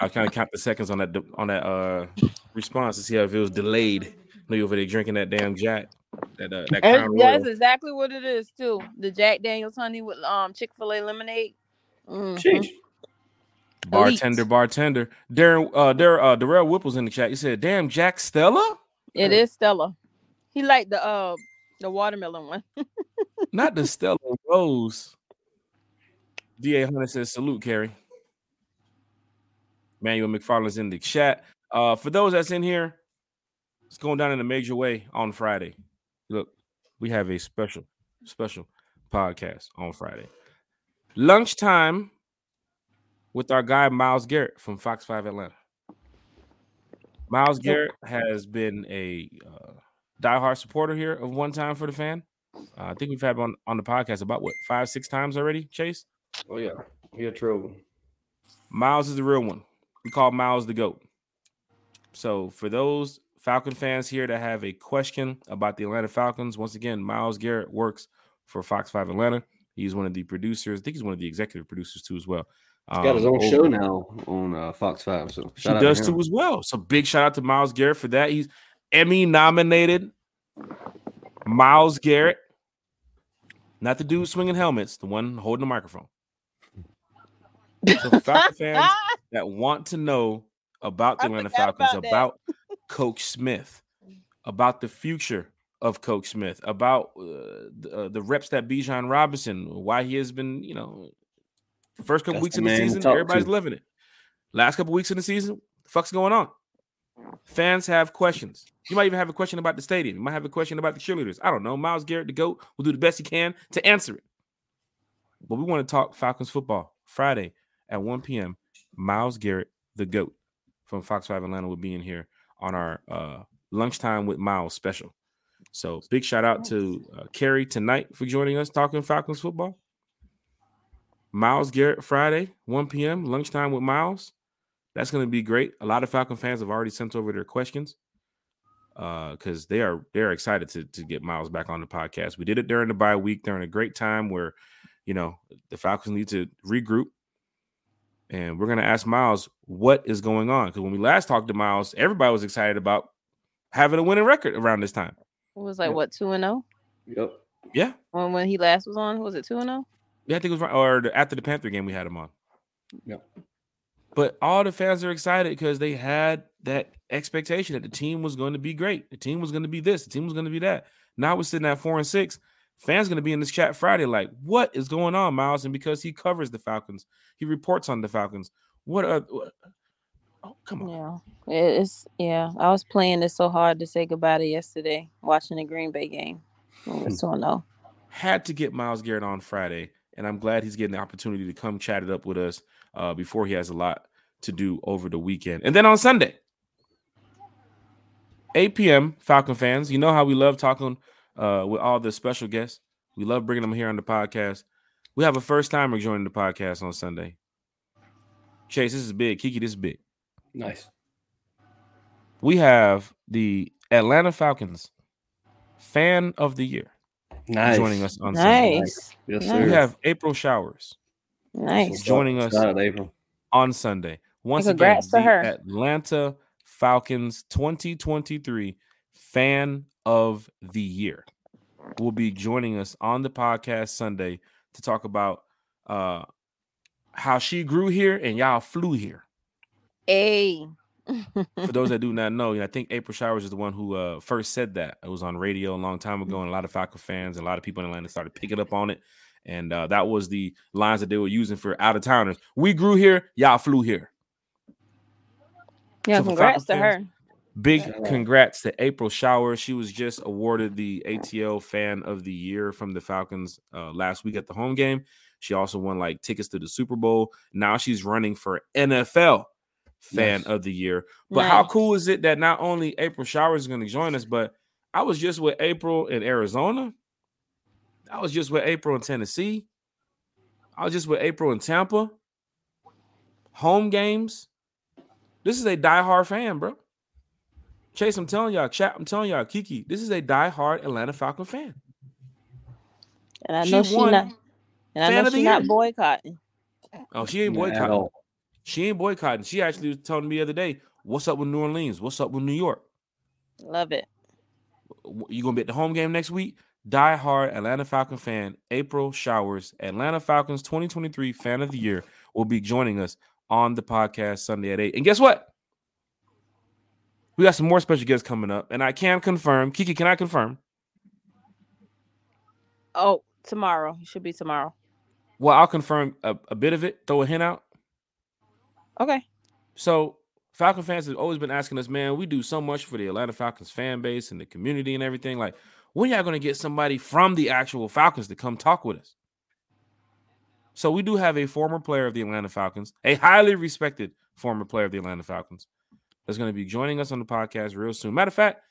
I kind of count the seconds on that on that uh response to see how it was delayed. I know you over there drinking that damn Jack. That uh, that And Crown that's Royal. exactly what it is too. The Jack Daniels honey with um Chick Fil A lemonade. Mhm. Bartender, bartender. Darren, uh, Darren, uh, Darrell Whipple's in the chat. He said, "Damn, Jack Stella, It is Stella. He liked the uh the watermelon one. not the Stella Rose." Da Hunter says, "Salute, Carrie." Manuel McFarland's in the chat. Uh, for those that's in here, it's going down in a major way on Friday. Look, we have a special, special podcast on Friday. Lunchtime with our guy Miles Garrett from Fox 5 Atlanta. Miles Garrett has been a uh, diehard supporter here of One Time for the Fan. Uh, I think we've had him on, on the podcast about what five, six times already, Chase? Oh yeah, he a trouble. Miles is the real one. We call Miles the GOAT. So for those Falcon fans here that have a question about the Atlanta Falcons, once again, Miles Garrett works for Fox 5 Atlanta. He's one of the producers. I think he's one of the executive producers too, as well. He's got his Um, own over- show now on uh, Fox Five. So He shout out to does him. too as well. So big shout out to Miles Garrett for that. He's Emmy nominated. Miles Garrett, not the dude swinging helmets, the one holding the microphone. So for Falcon fans that want to know about the I Atlanta Falcons, about that. about Coach Smith, about the future of Coach Smith, about uh, the, uh, the reps that Bijan Robinson, why he has been, you know, the first couple That's weeks the in the season, everybody's to. living it. Last couple weeks in the season, the fuck's going on? Fans have questions. You might even have a question about the stadium. You might have a question about the cheerleaders. I don't know. Miles Garrett, the GOAT, will do the best he can to answer it. But we want to talk Falcons football Friday at 1 p.m. Miles Garrett, the GOAT from Fox 5 Atlanta will be in here on our uh, lunchtime with Miles special. So big shout out to uh, Carrie tonight for joining us talking Falcons football. Miles Garrett Friday, 1 p.m. lunchtime with Miles. That's going to be great. A lot of Falcon fans have already sent over their questions uh, because they are they're excited to to get Miles back on the podcast. We did it during the bye week during a great time where you know the Falcons need to regroup, and we're going to ask Miles what is going on because when we last talked to Miles, everybody was excited about having a winning record around this time. It was like Yep. what two and zero Yep. Yeah, when when he last was on. Was it two and oh? zero? Yeah, I think it was right, or after the Panther game we had him on. Yeah. But all the fans are excited because they had that expectation that the team was going to be great. The team was going to be this. The team was going to be that. Now we're sitting at four and six. Fans going to be in this chat Friday, like, what is going on, Miles? And because he covers the Falcons, he reports on the Falcons. What are? What? Oh, come on. Yeah, it's yeah. I was playing this so hard to say goodbye to yesterday, watching the Green Bay game. It was hmm. two and zero. Had to get Miles Garrett on Friday, and I'm glad he's getting the opportunity to come chat it up with us uh, before he has a lot to do over the weekend. And then on Sunday, 8 p.m. Falcon fans, you know how we love talking uh, with all the special guests. We love bringing them here on the podcast. We have a first timer joining the podcast on Sunday. Chase, this is big. Kiki, this is big. Nice. We have the Atlanta Falcons fan of the year. Nice. joining us on Sunday. Nice. Yes, sir. We have April Showers Nice. joining us out April. on Sunday. Once again, to the her. Atlanta Falcons 2023 Fan of the Year will be joining us on the podcast Sunday to talk about uh, how she grew here and y'all flew here. Hey. For those that do not know, you know, I think April Showers is the one who uh, first said that. It was on radio a long time ago, and a lot of Falcon fans and a lot of people in Atlanta started picking up on it. And uh, that was the lines that they were using for out of towners. We grew here, y'all flew here. Yeah, So congrats to her. Big congrats to April Showers. She was just awarded the ATL Fan of the Year from the Falcons uh, last week at the home game. She also won like tickets to the Super Bowl. Now she's running for NFL Fan Nice. of the Year. But how cool is it that not only April Showers is going to join us, but I was just with April in Arizona. I was just with April in Tennessee. I was just with April in Tampa. Home games. This is a diehard fan, bro. Chase, I'm telling y'all, chat, I'm telling y'all, Kiki, this is a diehard Atlanta Falcon fan. And I She know she won not and I Fan know of she not boycotting. Oh, she ain't Not at boycotting. She ain't boycotting. She actually was telling me the other day, what's up with New Orleans? What's up with New York? Love it. you gonna be at the home game next week? Die hard Atlanta Falcon fan April Showers, Atlanta Falcons 2023 Fan of the Year, will be joining us on the podcast Sunday at eight. And guess what? We got some more special guests coming up, and I can confirm. Kiki, can I confirm? Oh, tomorrow. It should be tomorrow. Well, I'll confirm a, a bit of it. Throw a hint out. Okay. So Falcon fans have always been asking us, man, we do so much for the Atlanta Falcons fan base and the community and everything. Like, when y'all gonna get somebody from the actual Falcons to come talk with us? So we do have a former player of the Atlanta Falcons, a highly respected former player of the Atlanta Falcons, that's gonna be joining us on the podcast real soon. Matter of fact,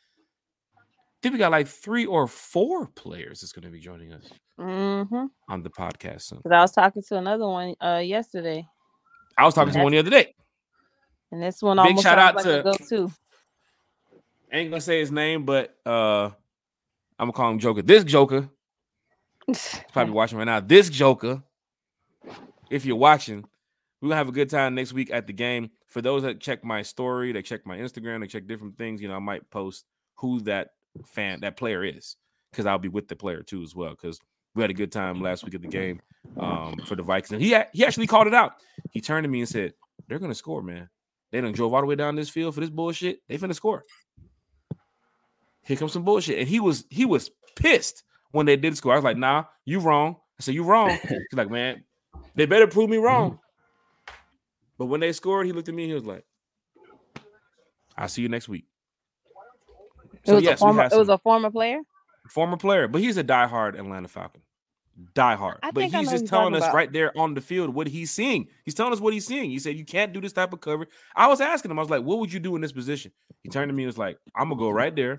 I think we got like three or four players that's gonna be joining us Mm-hmm. on the podcast soon. Because I was talking to another one uh yesterday. I was talking to one the other day. And this one Big shout out like to- go-to. ain't gonna say his name, but uh I'm gonna call him Joker. This Joker, he's probably watching right now. This Joker, if you're watching, we're gonna have a good time next week at the game. For those that check my story, that check my Instagram, they check different things, you know, I might post who that fan, that player is, because I'll be with the player too as well. Because we had a good time last week at the game um for the Vikings. And he a- he actually called it out. He turned to me and said, They're gonna score, man. They done drove all the way down this field for this bullshit. They finna score. Here comes some bullshit. And he was he was pissed when they did score. I was like, nah, you wrong. I said, you wrong. He's like, man, they better prove me wrong. But when they scored, he looked at me and he was like, I'll see you next week. It was a we former had it was a former player. former player, but he's a diehard Atlanta Falcon. Diehard. I But he's just telling us about. right there on the field what he's seeing. He's telling us what he's seeing. He said, You can't do this type of cover. I was asking him, I was like, What would you do in this position? He turned to me and was like, I'm gonna go right there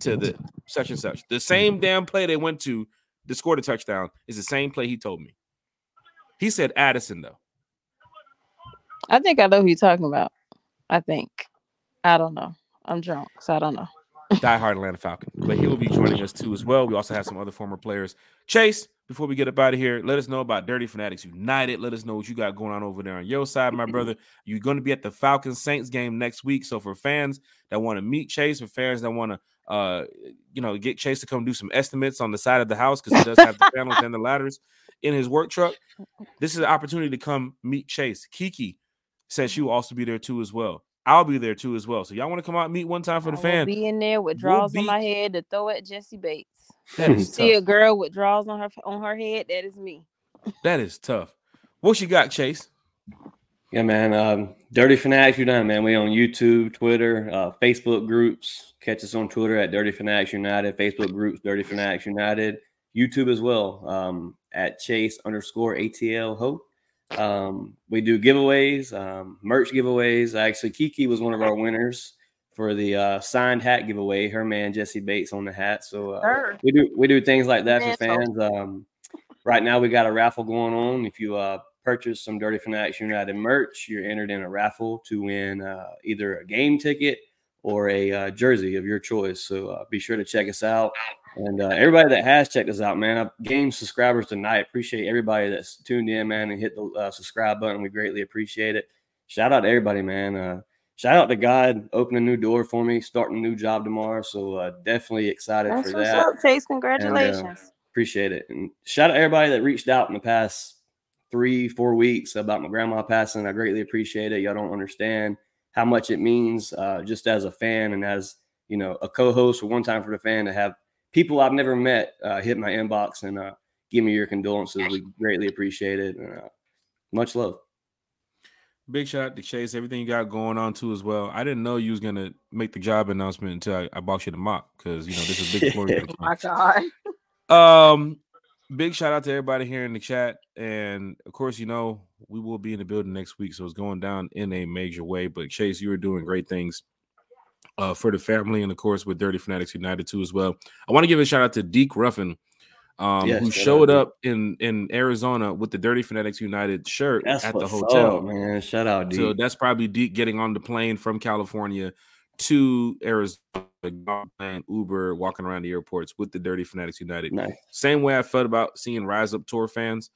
to the such and such. The same damn play they went to to score the touchdown is the same play he told me. He said Addison, though. I think I know who you're talking about. I think. I don't know. I'm drunk, so I don't know. Die diehard Atlanta Falcon. But he will be joining us too as well. We also have some other former players. Chase, before we get up out of here, let us know about Dirty Fanatics United. Let us know what you got going on over there on your side, my brother. You're going to be at the Falcons Saints game next week. So for fans that want to meet Chase, for fans that want to uh you know get Chase to come do some estimates on the side of the house because he does have the panels and the ladders in his work truck. This is an opportunity to come meet Chase. Kiki said she will also be there too as well. I'll be there too as well. So y'all want to come out and meet one time for the I will fan? be in there with We'll draws be- on my head to throw at Jessie Bates. That is See a girl with draws on her on her head. That is me. That is tough. What you got, Chase? Yeah, man. Um, Dirty Fanatics United, man. We on YouTube, Twitter, uh, Facebook groups. Catch us on Twitter at Dirty Fanatics United. Facebook groups, Dirty Fanatics United. YouTube as well um, at Chase underscore ATL Hope. Um, we do giveaways, um, merch giveaways. Actually, Kiki was one of our winners for the uh, signed hat giveaway. Her man Jessie Bates on the hat. So uh, we do we do things like that for fans. Um, right now we got a raffle going on. If you uh, purchase some Dirty Fanatics United merch, you're entered in a raffle to win uh, either a game ticket or a uh, jersey of your choice. So uh, be sure to check us out And uh, everybody that has checked us out, man, I've gained subscribers tonight. Appreciate everybody that's tuned in, man, and hit the uh, subscribe button. We greatly appreciate it. Shout out to everybody, man. Uh, shout out to God opening a new door for me, starting a new job tomorrow. So uh, definitely excited That's for what's that. up, Chase. Congratulations. Appreciate it. And shout out to everybody that reached out in the past three, four weeks about my grandma passing. I greatly appreciate it. Y'all don't understand how much it means uh, just as a fan and as you know a co-host for one time for the fan to have people I've never met uh, hit my inbox and uh, give me your condolences. We greatly appreciate it. And, uh, much love. Big shout out to Chase, everything you got going on too as well. I didn't know you was gonna make the job announcement until I, I bought you the mop because you know this is big. Florida Oh my God. Um, big shout out to everybody here in the chat, and of course, you know we will be in the building next week, so it's going down in a major way. But Chase, you are doing great things uh, for the family, and of course with Dirty Fanatics United too as well. I want to give a shout out to Deke Ruffin, um, Yes, who out, showed up in in Arizona with the Dirty Fanatics United shirt That's at the hotel. up, man. Shout out, So that's probably Deke getting on the plane from California to Arizona, playing Uber, walking around the airports with the Dirty Fanatics United. Nice. Same way I felt about seeing Rise Up Tour fans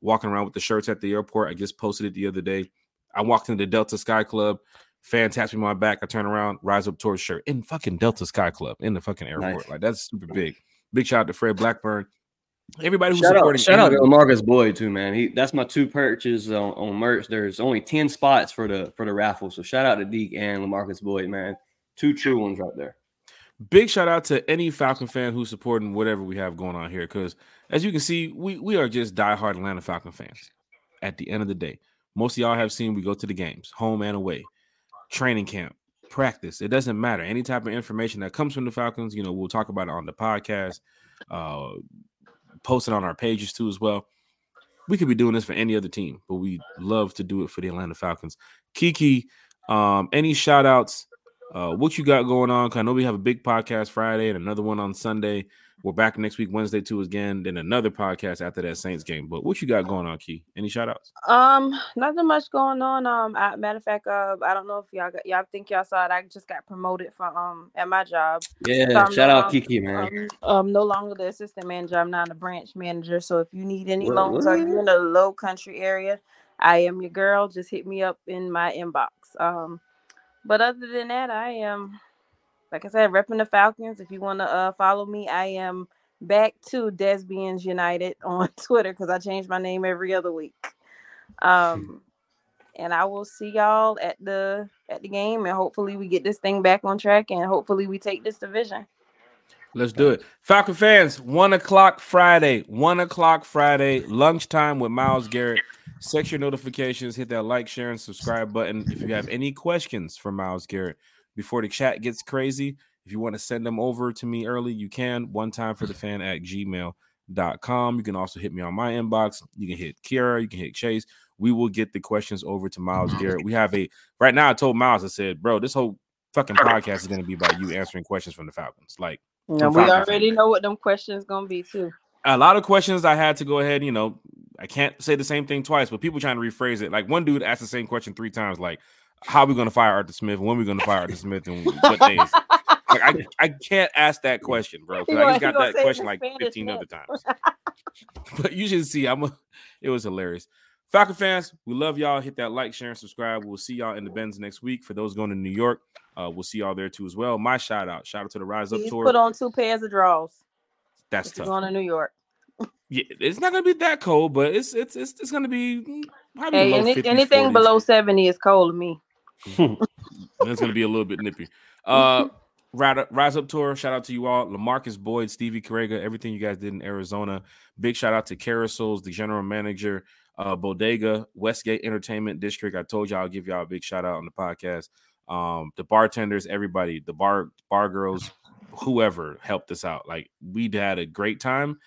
walking around with the shirts at the airport. I just posted it the other day. I walked into the Delta Sky Club. Fan taps me on my back. I turn around, Rise Up towards shirt in fucking Delta Sky Club in the fucking airport. Nice. Like that's super big. Big shout out to Fred Blackburn. Everybody who's Shout out, supporting shout out to Lamarcus Boyd too, man. He that's my two purchases on, on merch. There's only 10 spots for the for the raffle. So shout out to Deke and Lamarcus Boyd, man. Two true ones right there. big shout out to any Falcon fan who's supporting whatever we have going on here. Because as you can see, we we are just diehard Atlanta Falcon fans. At the end of the day, most of y'all have seen we go to the games, home and away, training camp, practice. It doesn't matter. Any type of information that comes from the Falcons, you know, we'll talk about it on the podcast, uh, post it on our pages too as well. We could be doing this for any other team, but we love to do it for the Atlanta Falcons. Kiki, um, any shout outs? Uh, what you got going on? I know we have a big podcast Friday and another one on Sunday. We're back next week, Wednesday too, again. Then another podcast after that Saints game. But what you got going on, Key? Any shout outs? Um, nothing much going on. Um, I, matter of fact, uh, I don't know if y'all got, y'all think y'all saw it. I just got promoted from um at my job. Yeah, So shout no out longer- Kiki, man. Um, um, no longer the assistant manager. I'm now the branch manager. So if you need any What- loans or what? you're in a low country area, I am your girl. Just hit me up in my inbox. Um, but other than that, I am, like I said, repping the Falcons. If you want to uh follow me, I am back to Desbians United on Twitter because I change my name every other week. Um, and I will see y'all at the at the game, and hopefully we get this thing back on track, and hopefully we take this division. Let's do it. Falcon fans, one o'clock Friday, one o'clock Friday, lunchtime with Miles Garrett. Set your notifications, hit that like, share, and subscribe button. If you have any questions for Miles Garrett before the chat gets crazy, if you want to send them over to me early, you can. One time for the fan at gmail.com. You can also hit me on my inbox. You can hit Kira, you can hit Chase. We will get the questions over to Miles Garrett. We have a right now. I told Miles, I said, bro, this whole fucking podcast is going to be about you answering questions from the Falcons. Like, No, we Falcons. already know what them questions gonna be too. a lot of questions I had to go ahead, you know, I can't say the same thing twice, but people trying to rephrase it. Like one dude asked the same question three times, like, how are we gonna fire Arthur Smith? When we gonna fire Arthur Smith and what days? Like I, I can't ask that question, bro. 'cause He I just got that question like Spanish 15 other times. but you should see, I'm a, it was hilarious. Falcon fans, we love y'all. Hit that like, share, and subscribe. We'll see y'all in the Benz next week. For those going to New York, uh, we'll see y'all there too as well. My shout out, shout out to the Rise Up tour. put on two pairs of draws. That's tough. going to New York. Yeah, it's not gonna be that cold, but it's it's it's, it's gonna be mm, probably Hey, any, 50s, anything 40s. below 70 is cold to me. It's gonna be a little bit nippy. Uh, Rise Up, Rise Up Tour. Shout out to you all, Lamarcus Boyd, Stevie Carrega, everything you guys did in Arizona. Big shout out to Carousels, the general manager, uh, Bodega, Westgate Entertainment District. I told y'all I'll give y'all a big shout out on the podcast. Um, the bartenders, everybody, the bar bar girls, whoever helped us out. Like we had a great time.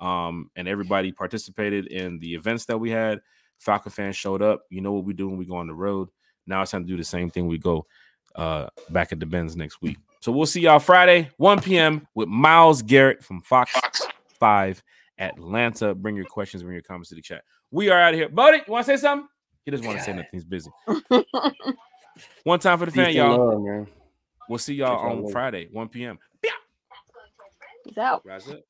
Um, and everybody participated in the events that we had. Falcon fans showed up. You know what we do when we go on the road. Now it's time to do the same thing. We go uh back at the Benz next week. So we'll see y'all Friday, 1 p.m. with Miles Garrett from Fox 5 Atlanta. Bring your questions, bring your comments to the chat. We are out of here. Buddy, you want to say something? He doesn't want to say nothing. He's busy. One time for the fan, y'all. love, man. We'll see y'all on. Friday, 1 p.m. He's out. That's it.